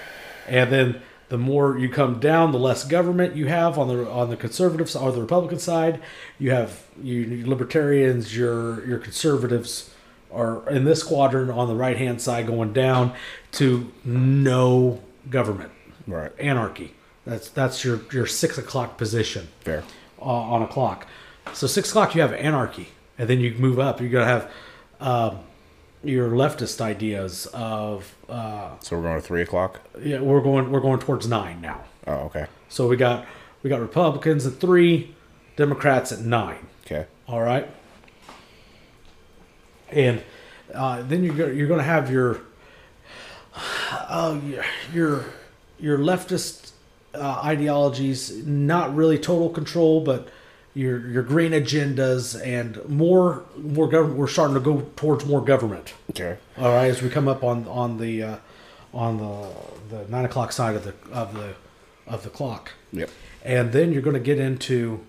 And then the more you come down, the less government you have on the on the conservative or the Republican side. You have you libertarians, your your conservatives are in this quadrant on the right hand side going down to no government, Right. anarchy. That's that's your your six o'clock position Fair. Uh, on a clock. So six o'clock you have anarchy, and then you move up. You're gonna have um, your leftist ideas of uh, So we're going to three o'clock. yeah, we're going we're going towards nine now. Oh, okay. So we got we got Republicans at three, Democrats at nine. Okay. All right, and uh, then you're you're going to have your uh, your your, your leftist uh, ideologies, not really total control, but your your green agendas and more more government. We're starting to go towards more government. Okay. All right, as we come up on on the uh, on the the nine o'clock side of the of the of the clock, Yep. and then you're going to get into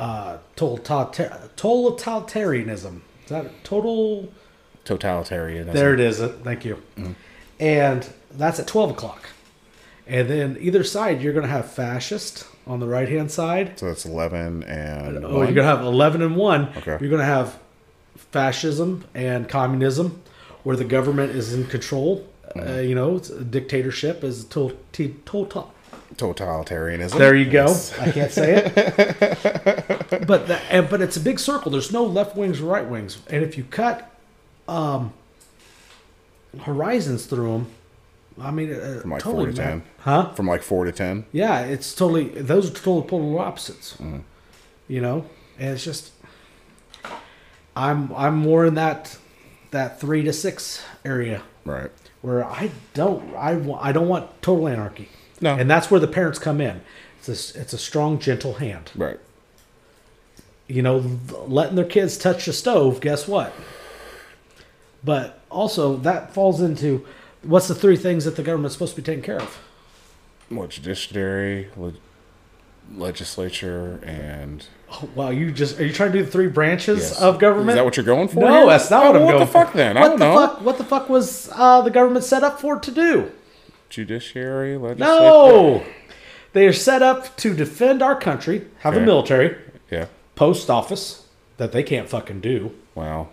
uh, totalita- totalitarianism. Is that total? Totalitarian. There it is. Thank you. And that's at twelve o'clock. And then either side, you're going to have fascist on the right hand side. So it's 11 and. Oh, one? you're going to have 11 and 1. Okay. You're going to have fascism and communism, where the government is in control. Mm-hmm. Uh, you know, it's a dictatorship is to- to- total. Totalitarianism. There you go. Yes. I can't say it. but the, and, but it's a big circle. There's no left wings or right wings. And if you cut um, horizons through them, I mean, uh, From like totally 4 to 10. huh? From like 4 to 10. Yeah, it's totally those are totally polar opposites. You know, and it's just I'm I'm more in that that three to six area Right. where I don't I want I don't want total anarchy. No. and that's where the parents come in. It's a, it's a strong, gentle hand. Right. You know, letting their kids touch the stove. Guess what? But also that falls into what's the three things that the government's supposed to be taking care of? What, judiciary, le- legislature, and. Oh, wow, you just are you trying to do the three branches Yes. of government? Is that what you're going for? No, here? that's not Oh, what I'm what going the fuck for. then? I what don't the know. fuck? What the fuck was uh, the government set up for to do? Judiciary, legislature. No, they are set up to defend our country, have a Okay. military, Yeah. post office that they can't fucking do, Well.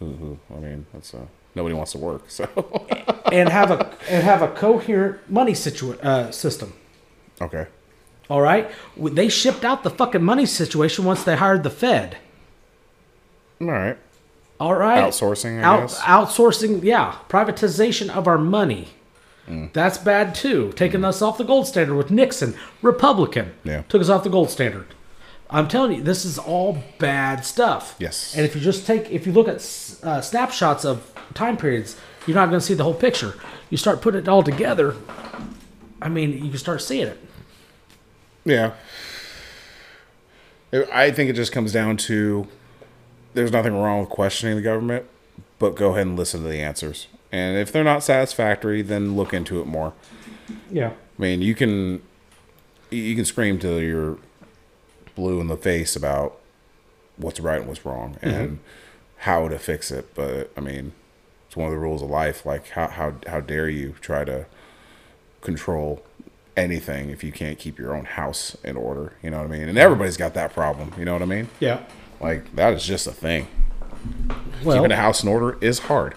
Who? I mean, that's uh, nobody wants to work, so. and have a and have a coherent money situa- uh, system. okay. All right, they shipped out the fucking money situation once they hired the Fed. All right. All right, Outsourcing, I Out, outsourcing, yeah, privatization of our money. Mm. That's bad too. Taking us off the gold standard with Nixon, Republican, Yeah. took us off the gold standard. I'm telling you, this is all bad stuff. Yes. And if you just take, if you look at uh, snapshots of time periods, you're not going to see the whole picture. You start putting it all together. I mean, you can start seeing it. Yeah. I think it just comes down to there's nothing wrong with questioning the government, but go ahead and listen to the answers. And if they're not satisfactory, then look into it more. Yeah. I mean, you can you can scream till you're blue in the face about what's right and what's wrong mm-hmm. and how to fix it, but I mean, it's one of the rules of life. Like how how how dare you try to control anything if you can't keep your own house in order? You know what I mean? And everybody's got that problem. You know what I mean? Yeah. Like that is just a thing. Well, Keeping a house in order is hard.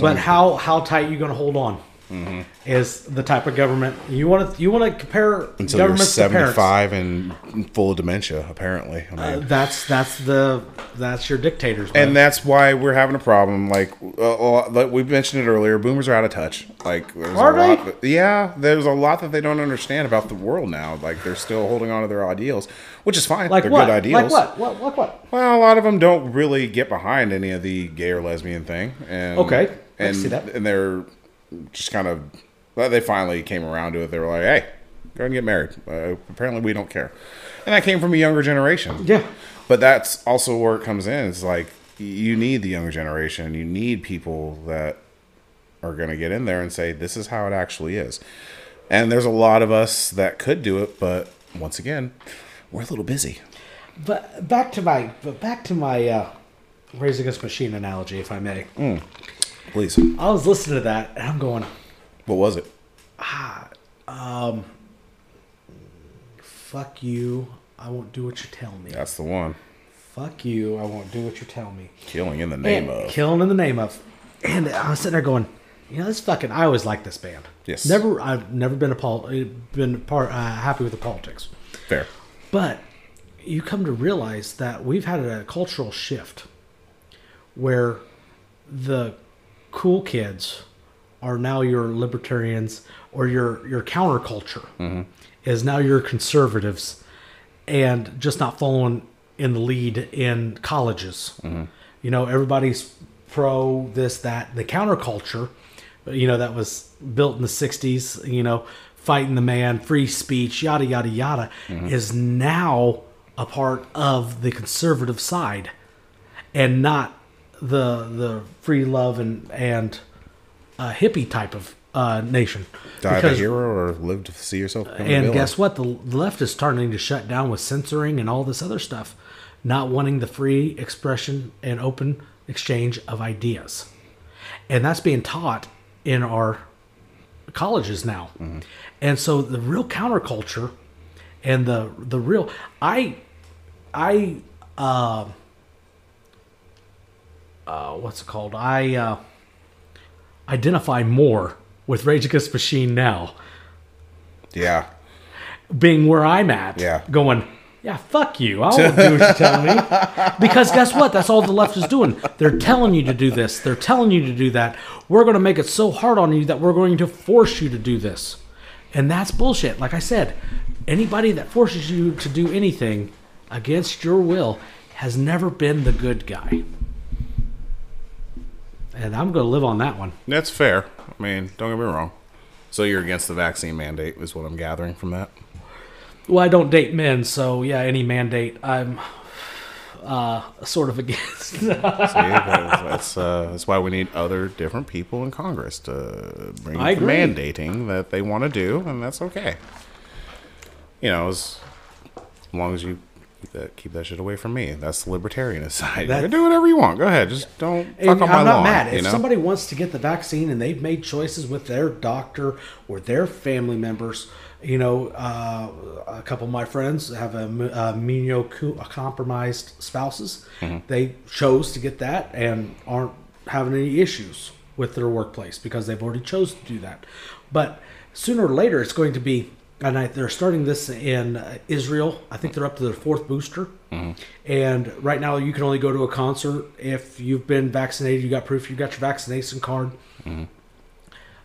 but how how tight you going to hold on Mm-hmm. Is the type of government you want to you want to compare Until you're governments to parents. 75 and full of dementia, apparently. I mean, Uh, that's that's the that's your dictators. man. and that's why we're having a problem. Like, uh, uh, like we mentioned it earlier, boomers are out of touch. Like, there's Are a they? lot. Yeah, there's a lot that they don't understand about the world now. Like, they're still holding on to their ideals, which is fine. like they're what? good ideals. Like what? What? What? What? Well, a lot of them don't really get behind any of the gay or lesbian thing. And Okay, and see that. and they're just kind of. Well, they finally came around to it. They were like, "Hey, go ahead and get married." Uh, apparently, we don't care, and that came from a younger generation. Yeah. But that's also where it comes in. It's like you need the younger generation. You need people that are going to get in there and say, "This is how it actually is." And there's a lot of us that could do it, but once again, we're a little busy. But back to my but back to my uh, Rage Against Machine analogy, if I may. Mm. Please, I was listening to that and I'm going, what was it? Ah, um, "Fuck you! I won't do what you tell me. That's the one. Fuck you! I won't do what you tell me." Killing in the name And of. killing in the name of. And I was sitting there going, you know, this fucking. I always liked this band. Yes. Never. I've never been a pol- been part uh, happy with the politics, Fair. but you come to realize that we've had a cultural shift where the cool kids are now your libertarians or your your counterculture is now your conservatives and just not following in the lead in colleges. You know, everybody's pro this that the counterculture. You know that was built in the '60s. You know, fighting the man, free speech, yada yada yada, is now a part of the conservative side, and not the the free love and and uh, hippie type of uh, nation. Die Because- a hero or live to see yourself and guess what? The left is starting to shut down with censoring and all this other stuff, not wanting the free expression and open exchange of ideas. And that's being taught in our colleges now, and so the real counterculture and the the real I I uh, uh, what's it called? I uh, identify more with Rage Against Machine now, Yeah. being where I'm at. Yeah. Going, yeah, fuck you. I won't do what you tell me. Because guess what? That's all the left is doing. They're telling you to do this. They're telling you to do that. We're going to make it so hard on you that we're going to force you to do this. And that's bullshit. Like I said, anybody that forces you to do anything against your will has never been the good guy. And I'm going to live on that one. That's fair. I mean, don't get me wrong. So you're against the vaccine mandate, is what I'm gathering from that. Well, I don't date men, so yeah, any mandate I'm uh, sort of against. See, that's uh, that's why we need other different people in Congress to bring I the agree. mandating that they want to do, and that's okay. You know, as long as you keep that keep that shit away from me. That's the libertarianist side. That- you can do whatever you want. Go ahead. Just don't fuck And on my I'm not lawn. mad. If know? somebody wants to get the vaccine and they've made choices with their doctor or their family members, you know, uh, a couple of my friends have a, uh, compromised spouses. Mm-hmm. They chose to get that and aren't having any issues with their workplace because they've already chose to do that. But sooner or later, it's going to be. And I, they're starting this in Israel. I think they're up to their fourth booster. And right now, you can only go to a concert if you've been vaccinated. You got proof. You got your vaccination card.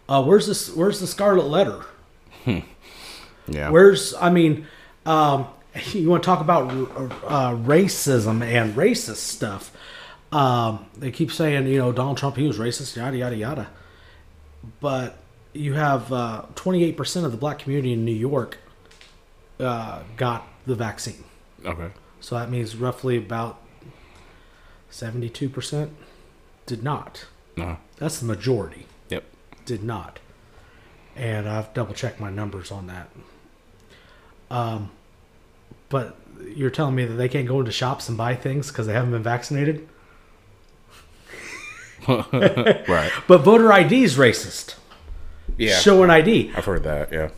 Uh, where's this? Where's the scarlet letter? yeah. Where's? I mean, um, you want to talk about uh, racism and racist stuff? Um, they keep saying, you know, Donald Trump he was racist, yada yada yada. But you have uh, 28% of the black community in New York uh, got the vaccine. okay. So that means roughly about 72% did not. No. That's the majority Yep. did not. And I've double checked my numbers on that. Um, but you're telling me that they can't go into shops and buy things because they haven't been vaccinated? Right. But voter ID is racist. Yeah. Show an ID. I've heard that. Yeah.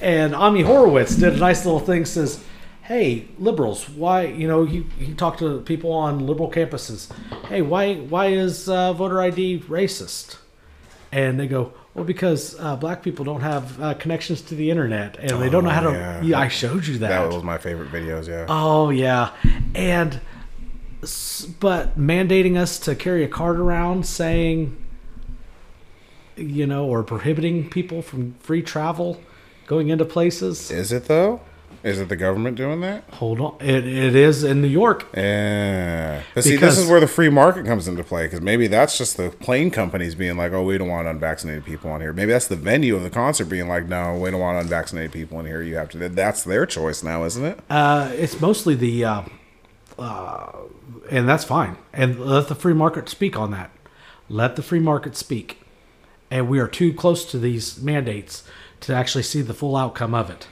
And Ami Horowitz did a nice little thing. Says, "Hey, liberals, why? You know, he, he talked to people on liberal campuses. Hey, why why is uh, voter ID racist?" And they go, "Well, because uh, black people don't have uh, connections to the internet, and they don't know how to." yeah. Yeah, I showed you that. That was my favorite videos. Yeah. Oh yeah, and but mandating us to carry a card around saying, you know, or prohibiting people from free travel going into places. Is it though? Is it the government doing that? Hold on, it, it is in New York. Yeah. But see, this is where the free market comes into play because maybe that's just the plane companies being like, oh, we don't want unvaccinated people on here. Maybe that's the venue of the concert being like, no, we don't want unvaccinated people in here. You have to. That's their choice now, isn't it? Uh, it's mostly the, uh, uh, and that's fine. And let the free market speak on that. Let the free market speak. And we are too close to these mandates to actually see the full outcome of it.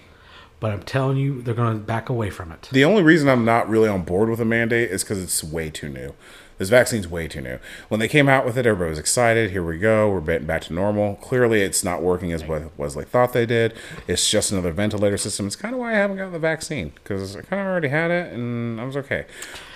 But I'm telling you, they're going to back away from it. The only reason I'm not really on board with a mandate is because it's way too new. This vaccine's way too new. When they came out with it, everybody was excited. Here we go. We're getting back to normal. Clearly, it's not working as what Wesley thought they did. It's just another ventilator system. It's kind of why I haven't gotten the vaccine because I kind of already had it and I was okay.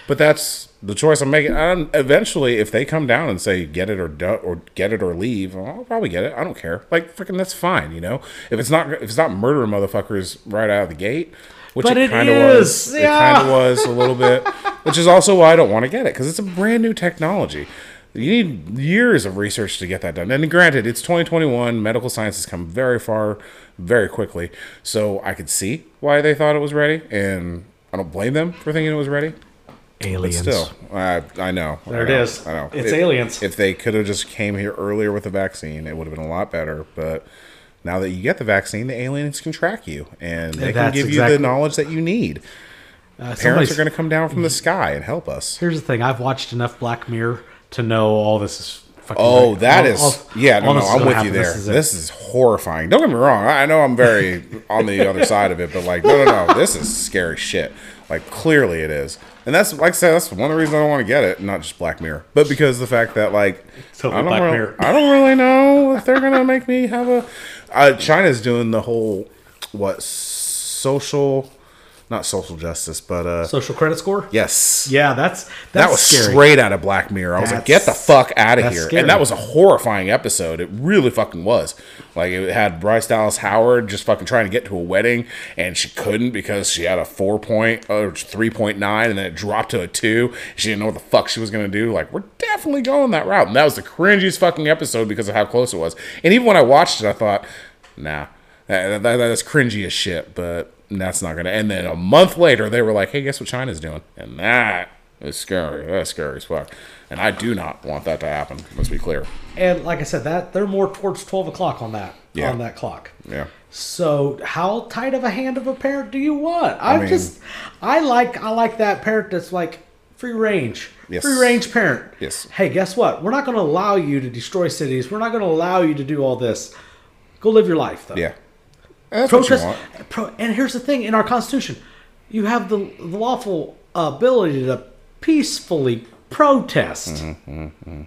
But that's the choice I'm making. And eventually, if they come down and say get it or do, or get it or leave, I'll probably get it. I don't care. Like freaking, that's fine. You know, if it's not if it's not murdering motherfuckers right out of the gate. Which But it it kind of was. It kind of was a little bit, which is also why I don't want to get it because it's a brand new technology. You need years of research to get that done. And granted, it's 2021. Medical science has come very far, very quickly. So I could see why they thought it was ready, and I don't blame them for thinking it was ready. But Aliens. still, I, I know. There I it know, is. I know. It's If- aliens. If they could have just came here earlier with the vaccine, it would have been a lot better. But now that you get the vaccine, the aliens can track you, and they can That's give you the knowledge that you need. Uh, Parents are going to come down from the sky and help us. Here's the thing: I've watched enough Black Mirror to know all this is. Fucking Oh, right. that All- is all- yeah. No, no, I'm with happen. you there. This This is is, horrifying. Don't get me wrong. I I know I'm very on the other side of it, but like, no, no, no. This is scary shit. Like, clearly it is, and that's like I said. That's one of the reasons I don't want to get it. Not just Black Mirror, but because the fact that like Totally I don't Black really, Mirror. I don't really know if they're gonna make me have a. Uh, China's doing the whole what social, not social justice, but uh, Social credit score. yes, Yeah, that's that's that was scary. straight out of Black Mirror. I was like, get the fuck out of here. scary. And that was a horrifying episode. It really fucking was. Like, it had Bryce Dallas Howard just fucking trying to get to a wedding, and she couldn't because she had a four point or 3.9, and then it dropped to a two. She didn't know what the fuck she was going to do. Like, we're definitely going that route. And that was the cringiest fucking episode because of how close it was. And even when I watched it, I thought, nah, that, that, that's cringy as shit, but that's not going to. And then a month later, they were like, hey, guess what China's doing? And that is scary. That's scary as fuck. And I do not want that to happen. Let's be clear. And like I said, that they're more towards twelve o'clock on that Yeah. on that clock. Yeah. So how tight of a hand of a parent do you want? I, mean- just I like I like that parent that's like free range. Yes. Free range parent. Yes. Hey, guess what? We're not going to allow you to destroy cities. We're not going to allow you to do all this. Go live your life though. Yeah. That's Protest. Pro, and here's the thing: in our Constitution, you have the, the lawful ability to peacefully protest. Mm-hmm,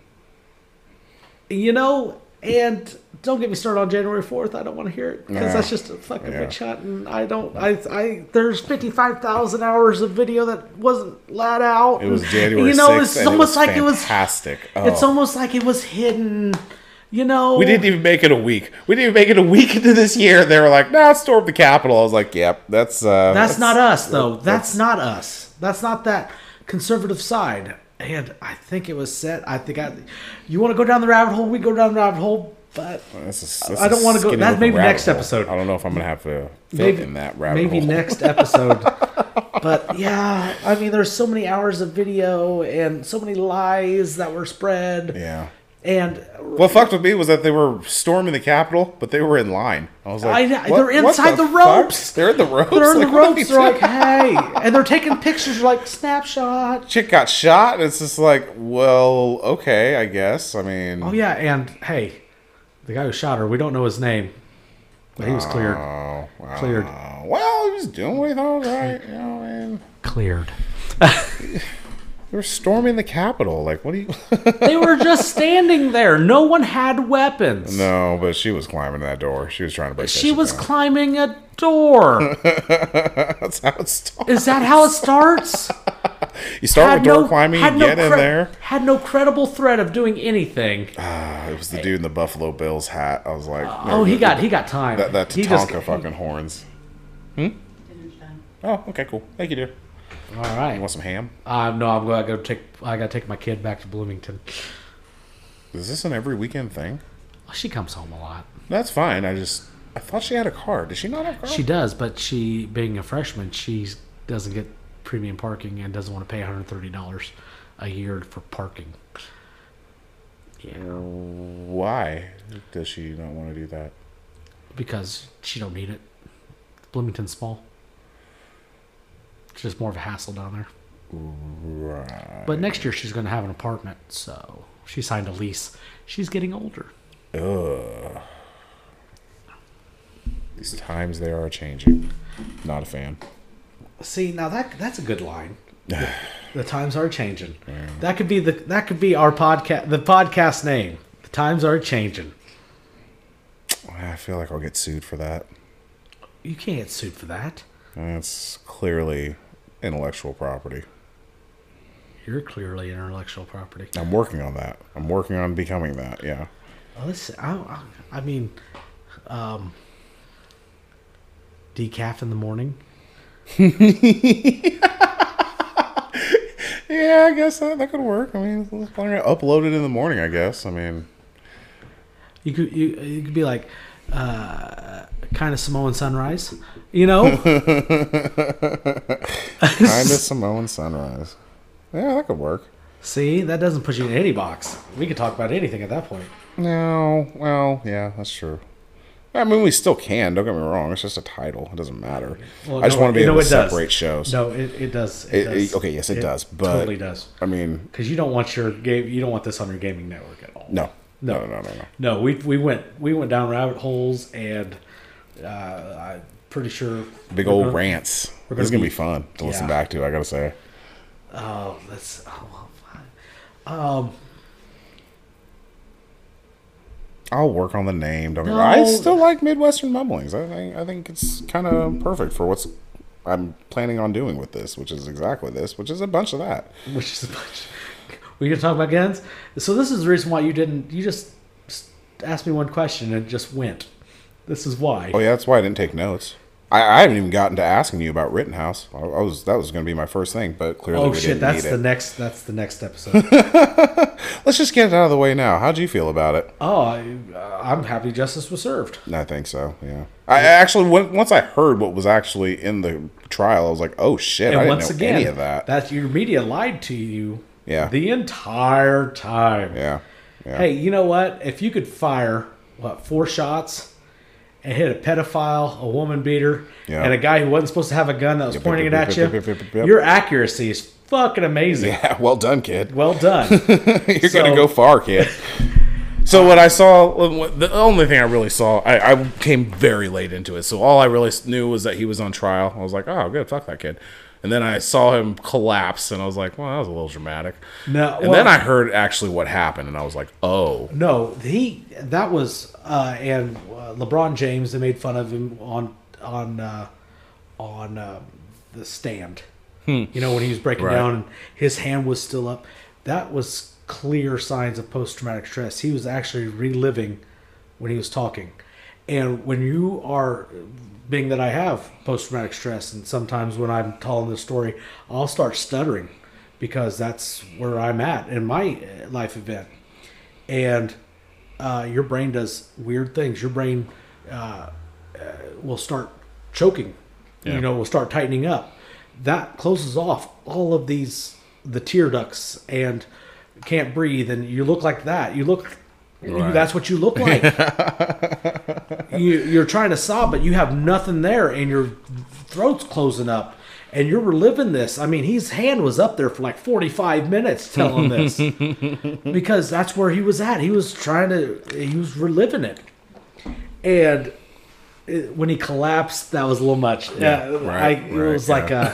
You know, and don't get me started on January fourth. I don't want to hear it because Yeah. that's just a fucking Yeah. witch hunt, and I don't. I, I there's fifty five thousand hours of video that wasn't let out. It was and, January You know, it's almost it like it was. fantastic. It's Oh. almost like it was hidden. You know, We didn't even make it a week. We didn't even make it a week into this year. They were like, "No, nah, storm the Capitol." I was like, "Yep, that's uh, That's not us, though. That's, not us. That's not that conservative side. And I think it was set. I think I. You want to go down the rabbit hole? We go down the rabbit hole. But That's a, that's I don't wanna go- skinny that maybe next hole. episode. I don't know if I'm gonna have to maybe in that rabbit hole. maybe hole. next episode. but yeah, I mean, there's so many hours of video and so many lies that were spread. Yeah. And What fucked with me was that they were storming the Capitol, but they were in line. I was like, I they're inside the fuck? ropes. They're in the ropes. they're in the Like, are ropes. they They're like, hey, and they're taking pictures. Like snapshot. chick got shot. And it's just like, well, okay, I guess. I mean, Oh yeah, and hey, the guy who shot her, we don't know his name, but he was cleared. oh, wow. Cleared. Well, he was doing what he thought was right. You know, man. Cleared. They were storming the Capitol. Like, what do you? They were just standing there. No one had weapons. no, but she was climbing that door. She was trying to break. She was down. climbing a door. That's how it starts. Is that how it starts? You start with door climbing. You get in there. Had no credible threat of doing anything. Ah, it was the dude in the Buffalo Bills hat. I was like, Oh, he got he got time. that. That he Tatanka fucking horns. Hmm? Dinner's done. Oh, okay, cool. Thank you, dude. All right. You want some ham? Uh, no, I'm going to take. I got to take my kid back to Bloomington. Is this an every weekend thing? She comes home a lot. That's fine. I just I thought she had a car. Does she not have a car? She does, but she, being a freshman, she doesn't get premium parking and doesn't want to pay $130 a year for parking. Yeah, Why does she not want to do that? because she don't need it. Bloomington's small. It's just more of a hassle down there. Right. But next year she's going to have an apartment, so she signed a lease. She's getting older. Ugh. These times they are changing. Not a fan. See, now that that's a good line. The, the times are changing. That could be the that could be our podcast the podcast name. The times are changing. I feel like I'll get sued for that. You can't get sued for that. That's clearly intellectual property. You're clearly intellectual property. I'm working on that. I'm working on becoming that. Yeah. Well, listen, I, I, I mean, um, decaf in the morning. Yeah, I guess that, that could work. I mean, upload it in the morning. I guess. I mean, You could you, you could be like, uh, kind of Samoan sunrise, you know? kind of Samoan sunrise. Yeah, that could work. See, that doesn't put you in any box. We could talk about anything at that point. No, well, yeah, that's true. I mean, we still can. Don't get me wrong. It's just a title. It doesn't matter. Well, I just no, want to be able to it does. separate shows. No, it, it does. It, It- does. it- okay, yes, it does, but- totally does. I mean, Because you don't want your game. You don't want this on your gaming network at all. no, no, No. no, no, no. No, we we went we went down rabbit holes and uh, I'm pretty sure Big old gonna- rants. we're This is gonna gonna be fun to listen yeah. back to. I gotta say. Oh, that's oh, well, fine. Um, I'll work on the name. Don't No. I still like Midwestern mumblings. I think I think it's kind of perfect for what's I'm planning on doing with this, which is exactly this, which is a bunch of that. which is a bunch. We're gonna talk about guns. So this is the reason why you didn't. You just asked me one question and it just went. This is why. Oh yeah, that's why I didn't take notes. I, I haven't even gotten to asking you about Rittenhouse. I, I was that was going to be my first thing, but clearly Oh shit! didn't That's the it. next. That's the next episode. Let's just get it out of the way now. How'd you feel about it? oh, I, uh, I'm happy justice was served. I think so. Yeah. I I actually once I heard what was actually in the trial, I was like, oh shit! I And didn't once know again, any of that. that your media lied to you. Yeah. The entire time. yeah. Yeah. Hey, you know what? If you could fire what four shots and hit a pedophile, a woman beater, Yeah. and a guy who wasn't supposed to have a gun that was Yep, pointing yep, it yep, at you, your accuracy is fucking amazing. Yeah. Well done, kid. Well done. You're So- gonna go far, kid. So what I saw, the only thing I really saw, I, I came very late into it. So all I really knew was that he was on trial. I was like, oh, good, fuck that kid. And then I saw him collapse, and I was like, well, that was a little dramatic. No, And well- then I heard actually what happened, and I was like, oh, No, he that was uh, and uh, LeBron James. They made fun of him on on uh, on uh, the stand. You know when he was breaking Right. down and his hand was still up. That was clear signs of post traumatic stress. He was actually reliving when he was talking. And when you are, being that I have post traumatic stress, and sometimes when I'm telling this story, I'll start stuttering because that's where I'm at in my uh, life event. And uh, your brain does weird things. Your brain uh, uh, will start choking. Yeah. You know, will start tightening up. That closes off all of these the tear ducts and can't breathe, and you look like that. You look. Right. That's what you look like. you, you're trying to sob, but you have nothing there, and your throat's closing up, and you're reliving this. I mean, his hand was up there for like 45 minutes telling this because that's where he was at. He was trying to, he was reliving it, and it, when he collapsed, that was a little much. Yeah, uh, right, I, it right, was like yeah.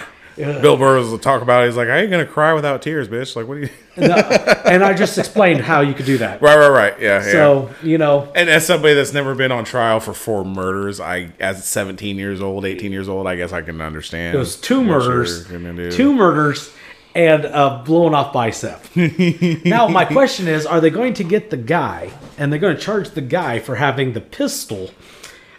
a. Bill Burr was talk about. It. He's like, "I ain't gonna cry without tears, bitch." Like, what do you? No, and I just explained how you could do that. right, right, right. Yeah, yeah. So you know, And as somebody that's never been on trial for four murders, I, as 17 years old, 18 years old, I guess I can understand. it was two murders, you're gonna do. two murders, and a blown off bicep. now my question is: Are they going to get the guy, and they're going to charge the guy for having the pistol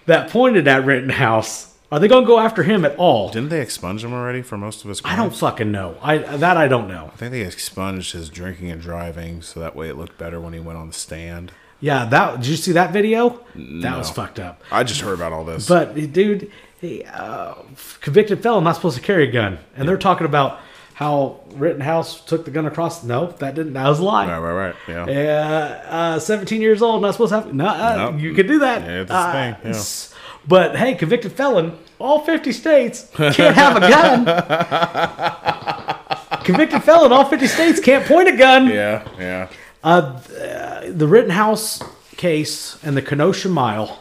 that pointed at Rittenhouse? Are they going to go after him at all? Didn't they expunge him already for most of his crimes? I don't fucking know. I that I don't know. I think they expunged his drinking and driving, so that way it looked better when he went on the stand. Yeah, that did you see that video? That was fucked up. I just heard about all this. But dude, he, uh, convicted felon not supposed to carry a gun, and they're talking about how Rittenhouse took the gun across. No, that didn't. That was a lie. right, right, right. Yeah. Uh, uh, 17 years old, not supposed to have. No, uh, No. you could do that. Yeah, it's a Uh, thing, yeah. But hey, convicted felon, all 50 states can't have a gun. convicted felon, all 50 states can't point a gun. yeah, yeah. Uh, the Rittenhouse case and the Kenosha Mile,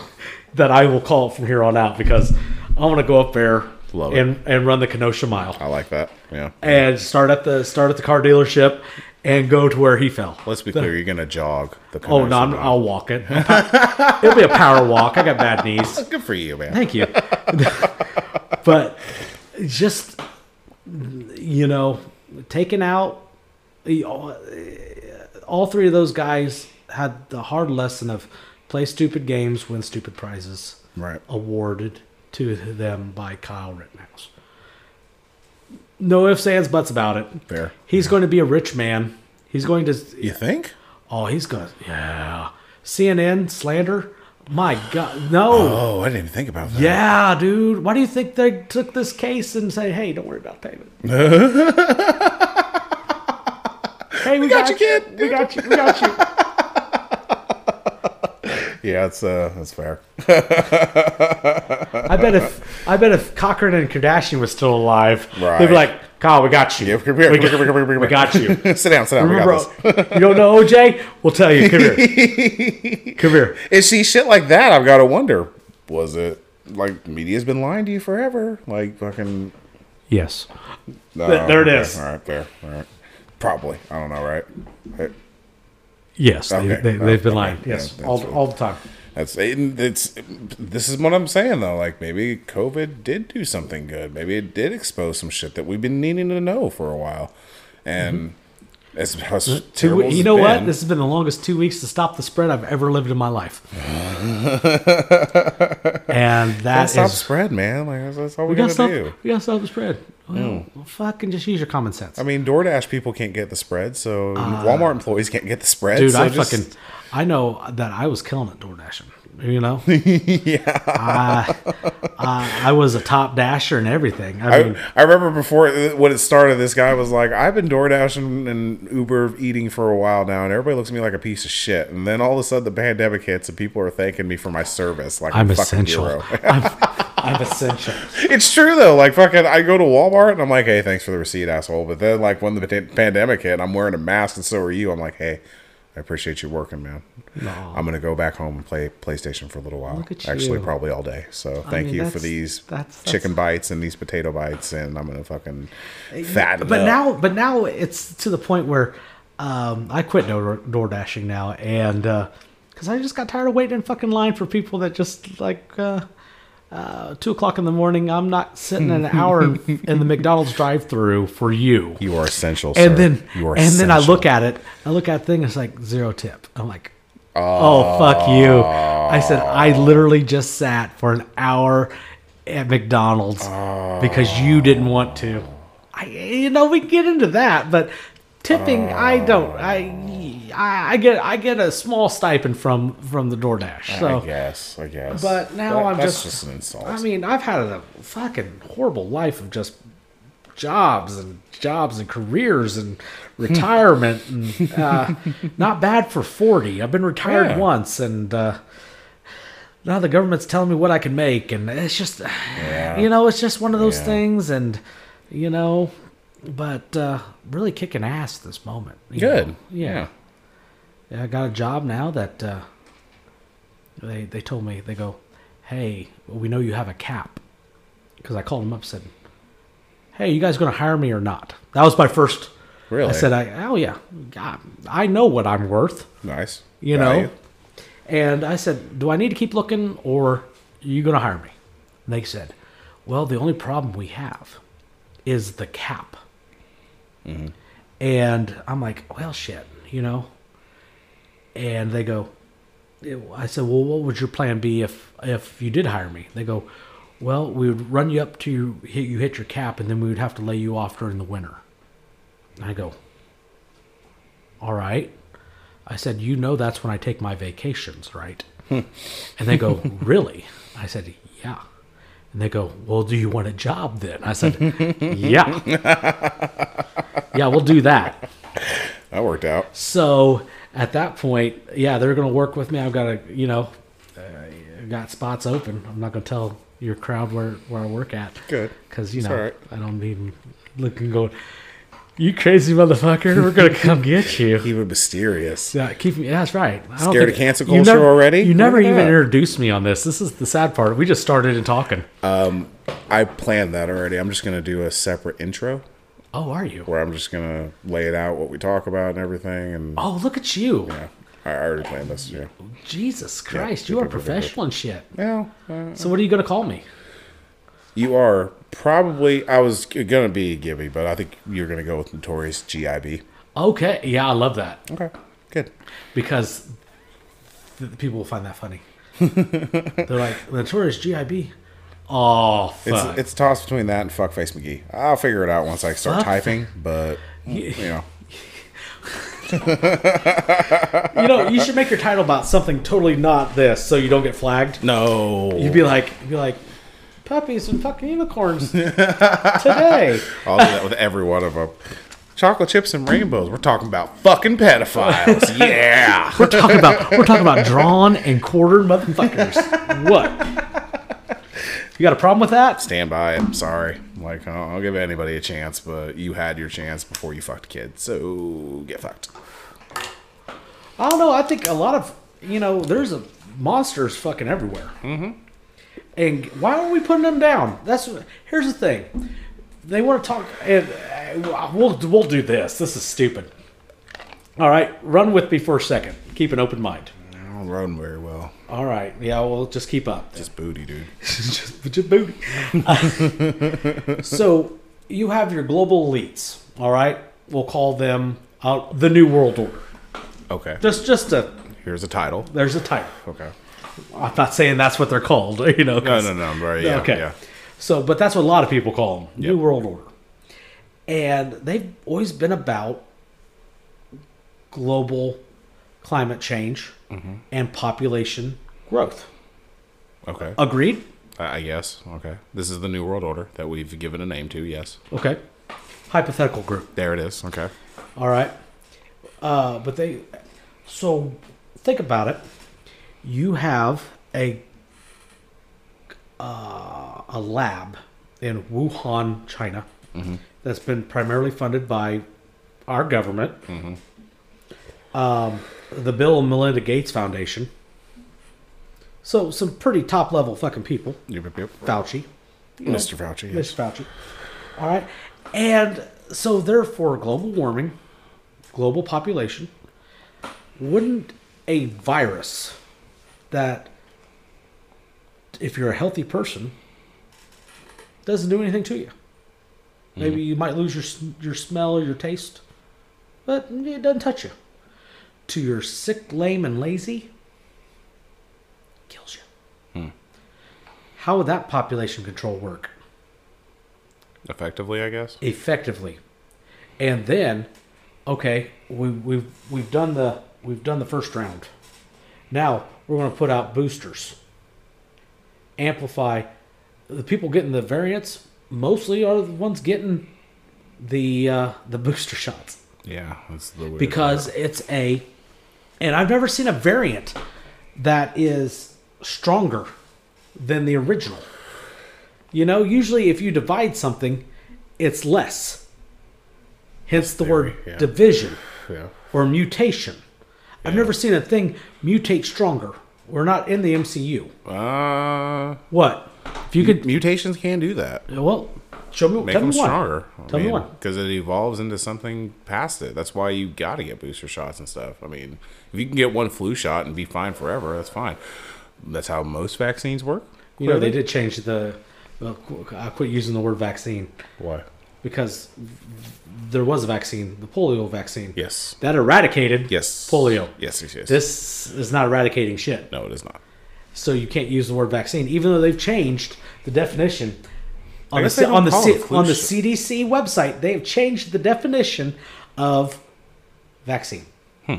that I will call it from here on out because I want to go up there Love it. and, and run the Kenosha Mile I like that. Yeah. and start at the start at the car dealership and go to where he fell. Let's be clear. You're gonna jog the. Oh no, I'm, I'll walk it. It'll be a power walk. I got bad knees. Good for you, man. Thank you. but just you know, taking out all all three of those guys had the hard lesson of play stupid games, win stupid prizes, Right. awarded to them by Kyle Rittenhouse. No ifs, ands, buts about it. Fair. He's going to be a rich man. He's going to. You think? Oh, he's going to. Yeah. CNN slander. My God. No. Oh, I didn't even think about that. Yeah, dude. Why do you think they took this case and say, "Hey, don't worry about payment"? hey, we, got you, kid. We got you. We got you. Yeah, it's uh, that's fair. I bet if I bet if Cochran and Kardashian was still alive, they'd be like, "Kyle, we got you. Yeah, come here, we, come got, here, come here, come here, we got you." sit down, sit down. We got this. you don't know OJ? We'll tell you. Come here. Come here. And see shit like that? I've got to wonder. Was it like media's been lying to you forever? Like fucking. Yes. No, Th- there it okay, is. All right, fair. All right. Probably. I don't know. Right. Hey, Yes, they, Okay. they, they've been Okay. lying. Yes, that's all, all the time. That's it, it's this is what I'm saying though. Like maybe COVID did do something good. Maybe it did expose some shit that we've been needing to know for a while. And mm-hmm. As, as Two, you know what? This has been the longest two weeks to stop the spread I've ever lived in my life. and that stop is spread, man. Like that's, that's all we, we gotta gotta stop. do. We gotta stop the spread. Well, well, fucking just use your common sense, I mean, DoorDash people can't get the spread, so Walmart employees can't get the spread. Uh, dude. so I just- fucking I know that I was killing it door dashing. You know, yeah. I, I I was a top dasher and everything. I mean, I, I remember before when it started, this guy was like, "I've been DoorDashing and Uber eating for a while now, and everybody looks at me like a piece of shit." And then all of a sudden, the pandemic hits, and people are thanking me for my service. Like I'm a fucking essential. I'm, I'm essential. it's true though. Like fucking, I go to Walmart and I'm like, "Hey, thanks for the receipt, asshole." But then, like when the pandemic hit, I'm wearing a mask, and so are you. I'm like, "Hey." I appreciate you working, man. I'm gonna go back home and play PlayStation for a little while. Actually, probably all day. So thank mean, you for that's- these that's- that's- chicken bites and these potato bites, and I'm gonna fucking fatten. but up. now but now it's to the point where um, I quit door, door dashing now and because I just got tired of waiting in fucking line for people that just like uh, uh, two o'clock in the morning I'm not sitting an hour in, the McDonald's drive through for you. You are essential, and sir. then you are and then I look at it. I look at the thing it's like zero tip. I'm like oh fuck you. I said I literally just sat for an hour at McDonald's because you didn't want to. I you know we can get into that but tipping I don't I I get I get a small stipend from from the DoorDash so I guess, I guess. but now That- I'm that's just, an insult. I mean, I've had a fucking horrible life of just jobs and jobs and careers and retirement and uh, not bad for 40. I've been retired Yeah. once and uh, now the government's telling me what I can make and it's just you know, it's just one of those Yeah. things and you know, but uh, really kicking ass this moment. Good. know. Yeah. Yeah, I got a job now that uh, they they told me they go, hey, we know you have a cap, because I called them up and said, hey, you guys going to hire me or not? That was my first. Really? I said, I oh yeah, God, I know what I'm worth, nice. you Value. know. And I said, do I need to keep looking or are you going to hire me? And they said, well, the only problem we have is the cap. Mm-hmm. And I'm like, well, shit, you know. And they go, I said, well, what would your plan be if if you did hire me? They go, well, we would run you up to you hit, you hit your cap, and then we would have to lay you off during the winter. And I go, all right. I said, you know that's when I take my vacations, right? Hmm. and they go, really? I said, yeah. And they go, well, do you want a job then? I said, yeah. yeah, we'll do that. That worked out. So at that point, yeah, they're going to work with me. I've got a, you know, uh, I've got spots open. I'm not going to tell your crowd where, where I work at. Good. Because, you know, right. I don't even look and go, you crazy motherfucker, we're going to come get you. Even mysterious. Yeah, keep me. Yeah, that's right. I don't Scared think- of cancel you culture never- already? You never Look even introduced me on this. This is the sad part. We just started in talking. Um, I planned that already. I'm just gonna do a separate intro oh, are you? where I'm just gonna lay it out what we talk about and everything. And Oh, look at you. yeah, I I already planned this. Yeah. Jesus Christ, Yeah. you are professional and shit. Well, uh, So what are you going to call me? you are probably. I was gonna be Gibby, but I think you're gonna go with Notorious GIB. Okay. Yeah, I love that. Okay. Good. because th- people will find that funny. They're like Notorious GIB. Oh It's fuck! it's a toss between that and Fuckface McGee. I'll figure it out once I start Fuck. typing, but you know. you know, you should make your title about something totally not this, so you don't get flagged. No. You'd be like, you'd be like, puppies and fucking unicorns today. I'll do that with every one of them. Chocolate chips and rainbows. We're talking about fucking pedophiles. yeah. We're talking about we're talking about drawn and quartered motherfuckers. What? You got a problem with that? Stand by I'm Sorry. Like, I'll, I'll give anybody a chance, but you had your chance before you fucked kids. So get fucked. I don't know. I think a lot of you know, there's a monsters fucking everywhere. Mm-hmm. And why aren't we putting them down? That's here's the thing. They want to talk, and uh, we'll we'll do this. This is stupid. All right, run with me for a second. Keep an open mind. I don't run very well. All right, yeah, well, just keep up. Just booty, dude. just, just booty. so you have your global elites. All right, we'll call them uh, the New World Order. Okay. Just, just a Here's a title. there's a title. Okay. I'm not saying that's what they're called. You know. No, no, no. I'm Right. Yeah. okay. Yeah. So, but that's what a lot of people call them, New Yep. World Order, and they've always been about global climate change Mm-hmm. and population growth. Okay. Agreed. I guess. Okay. This is the New World Order that we've given a name to. Yes. Okay. Hypothetical group. There it is. Okay. All right. Uh, but they, so think about it. You have a uh, a lab in Wuhan, China, that's been primarily funded by our government. Um, the Bill and Melinda Gates Foundation. So some pretty top level fucking people. Yep. Yep. yep. Fauci. Mr. Fauci. Yes. Mr. Fauci. All right. And so, therefore, global warming, global population, wouldn't a virus that, if you're a healthy person, doesn't do anything to you? Maybe mm-hmm. you might lose your your smell or your taste, but it doesn't touch you. To your sick, lame, and lazy, kills you. Hmm. How would that population control work? Effectively, I guess. effectively. And then, okay, we, we've we've done the we've done the first round. Now we're going to put out boosters. Amplify the people getting the variants. Mostly are the ones getting the uh, the booster shots Yeah. That's the weird because part. it's a, and I've never seen a variant that is stronger than the original. You know, usually if you divide something, it's less. Hence the word yeah. division Yeah. or mutation. I've never seen a thing mutate stronger. We're not in the MCU. Uh, What? If you could, mutations can do that. well, show me. Make tell them me one. stronger. Tell me one. Because it evolves into something past it. That's why you got to get booster shots and stuff. I mean, if you can get one flu shot and be fine forever, that's fine. That's how most vaccines work. You know, they did change the. Well, I quit using the word vaccine. Why? Because there was a vaccine, the polio vaccine, Yes. that eradicated Yes. polio. Yes, yes, yes. This is not eradicating shit. no, it is not. So you can't use the word vaccine, even though they've changed the definition on the guess they C- on the C- on the. CDC website. They have changed the definition of vaccine, Hmm.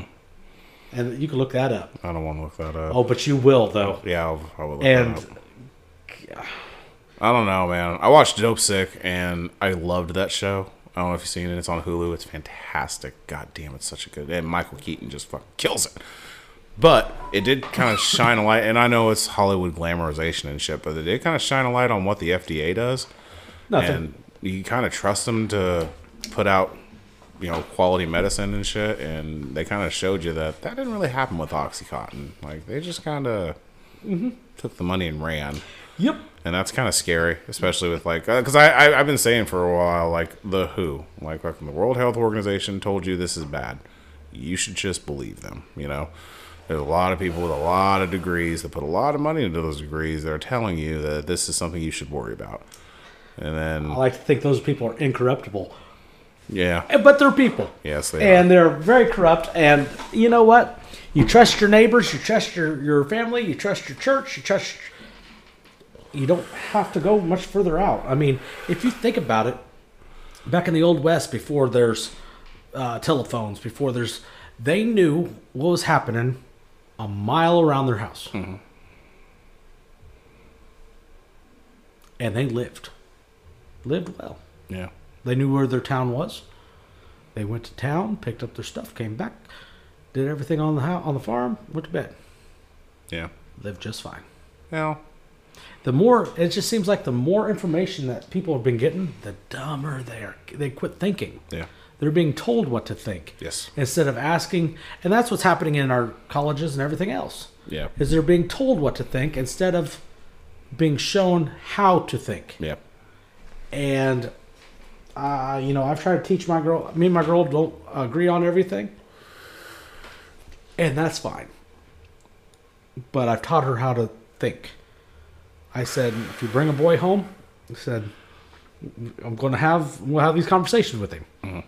and you can look that up. I don't want to look that up. Oh, but you will though, Yeah, I'll, I will look and that up. I don't know, man. I watched Dopesick and I loved that show. I don't know if you've seen it. It's on Hulu. It's fantastic. God damn, it's such a good. And Michael Keaton just fucking kills it. But it did kind of shine a light, and I know it's Hollywood glamorization and shit, but it did kind of shine a light on what the FDA does, nothing. and you kind of trust them to put out, you know, quality medicine and shit. And they kind of showed you that that didn't really happen with OxyContin. Like they just kind of mm-hmm. took the money and ran yep. And that's kind of scary, especially with like because I, I I've been saying for a while like the WHO, like like the World Health Organization told you this is bad, you should just believe them. You know, there's a lot of people with a lot of degrees that put a lot of money into those degrees that are telling you that this is something you should worry about. And then I like to think those people are incorruptible, yeah, Eh, but they're people. yes they and are. they're very corrupt. And you know what? You trust your neighbors, you trust your, your family, you trust your church, you trust. You don't have to go much further out. I mean, if you think about it, back in the old west, before there's uh, telephones, before there's, they knew what was happening a mile around their house, and they lived, lived well. Yeah, They knew where their town was. They went to town, picked up their stuff, came back, did everything on the house, on the farm, went to bed, yeah. lived just fine. Well, The more it just seems like the more information that people have been getting, the dumber they are. They quit thinking. yeah, They're being told what to think yes, instead of asking, and that's what's happening in our colleges and everything else. yeah, Is they're being told what to think instead of being shown how to think. yeah, and uh, you know i've tried to teach my girl me and my girl don't agree on everything and that's fine. But I've taught her how to think. I said, if you bring a boy home, I said, I'm going to have we'll have these conversations with him. Mm-hmm.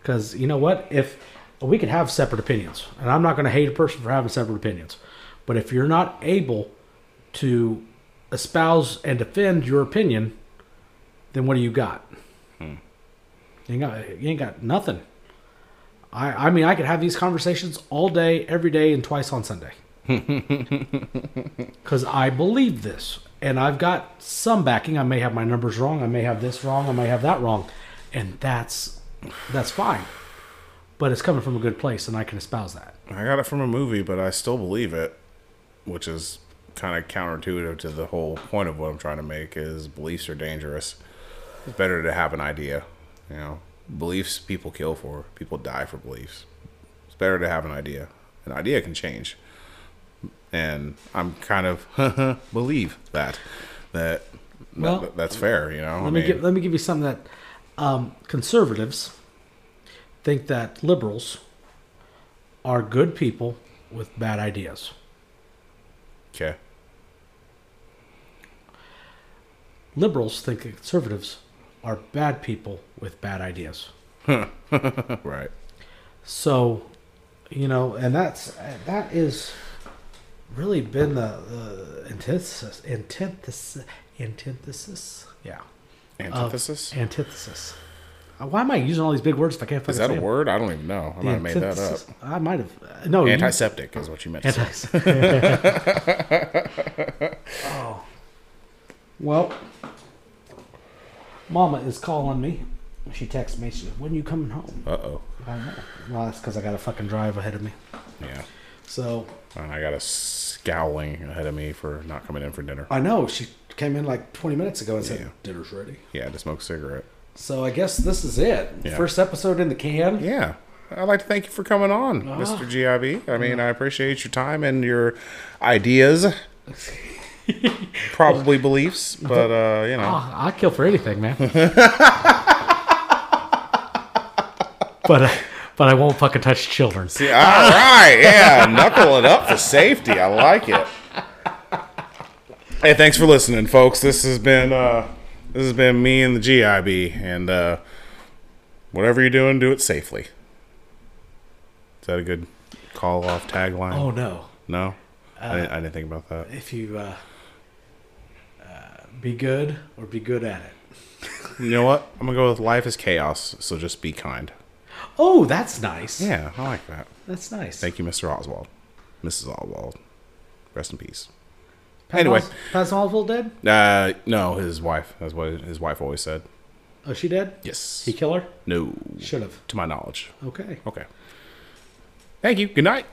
Because you know what, if we can have separate opinions, and I'm not going to hate a person for having separate opinions, but if you're not able to espouse and defend your opinion, then what do you got? Hmm. You ain't got you ain't got nothing. I I mean I could have these conversations all day, every day, and twice on Sunday. Because I believe this, and I've got some backing. I may have my numbers wrong. I may have this wrong. I may have that wrong, and that's that's fine. But it's coming from a good place, and I can espouse that. I got it from a movie, but I still believe it, which is kind of counterintuitive to the whole point of what I'm trying to make. Is beliefs are dangerous. It's better to have an idea. You know, beliefs people kill for, people die for beliefs. It's better to have an idea. An idea can change, and I'm kind of believe that that, Well, that that's fair. You know, I Let me mean, give, let me give you something that um, conservatives think that liberals are good people with bad ideas. okay. Liberals think that conservatives are bad people with bad ideas. right. So, you know, and that's that is really been the, the antithesis, antithesis, antithesis, yeah, of- Antithesis. antithesis. Uh, Why am I using all these big words if I can't? is that a word? I don't even know. I might have made that up. I might have. uh, No, you- Antiseptic is what you meant to say. Anti- oh. Well, Mama is calling me. She texts me. She says, "When you coming home?" Uh oh. I know. Well, that's because I got a fucking drive ahead of me. Yeah. So And I got a scowling ahead of me for not coming in for dinner. I know she came in like 20 minutes ago and said Yeah. dinner's ready. Yeah, to smoke a cigarette. So I guess this is it. Yeah. First episode in the can. Yeah. I'd like to thank you for coming on, Ah. Mr. GIB. I mean, I appreciate your time and your ideas. Probably beliefs, but uh, you know. Oh, I'll kill for anything, man. but uh, but I won't fucking touch children. See, all right, yeah, knuckle it up for safety. I like it. Hey, thanks for listening, folks. This has been uh, this has been me and the GIB, and uh, whatever you're doing, do it safely. Is that a good call off tagline? Oh no! no, I, didn't, I didn't think about that. If you uh, uh, be good or be good at it. You know what? I'm gonna go with life is chaos, so just be kind. Oh, that's nice. Yeah, I like that. That's nice. Thank you, Mr. Oswalt, Mrs. Oswalt. Rest in peace. Pat anyway. Os- Oswalt dead? Uh, no, his wife. That's what his wife always said. Oh, she dead? Yes. He kill her? No, Should have. to my knowledge. Okay. Okay. Thank you. Good night.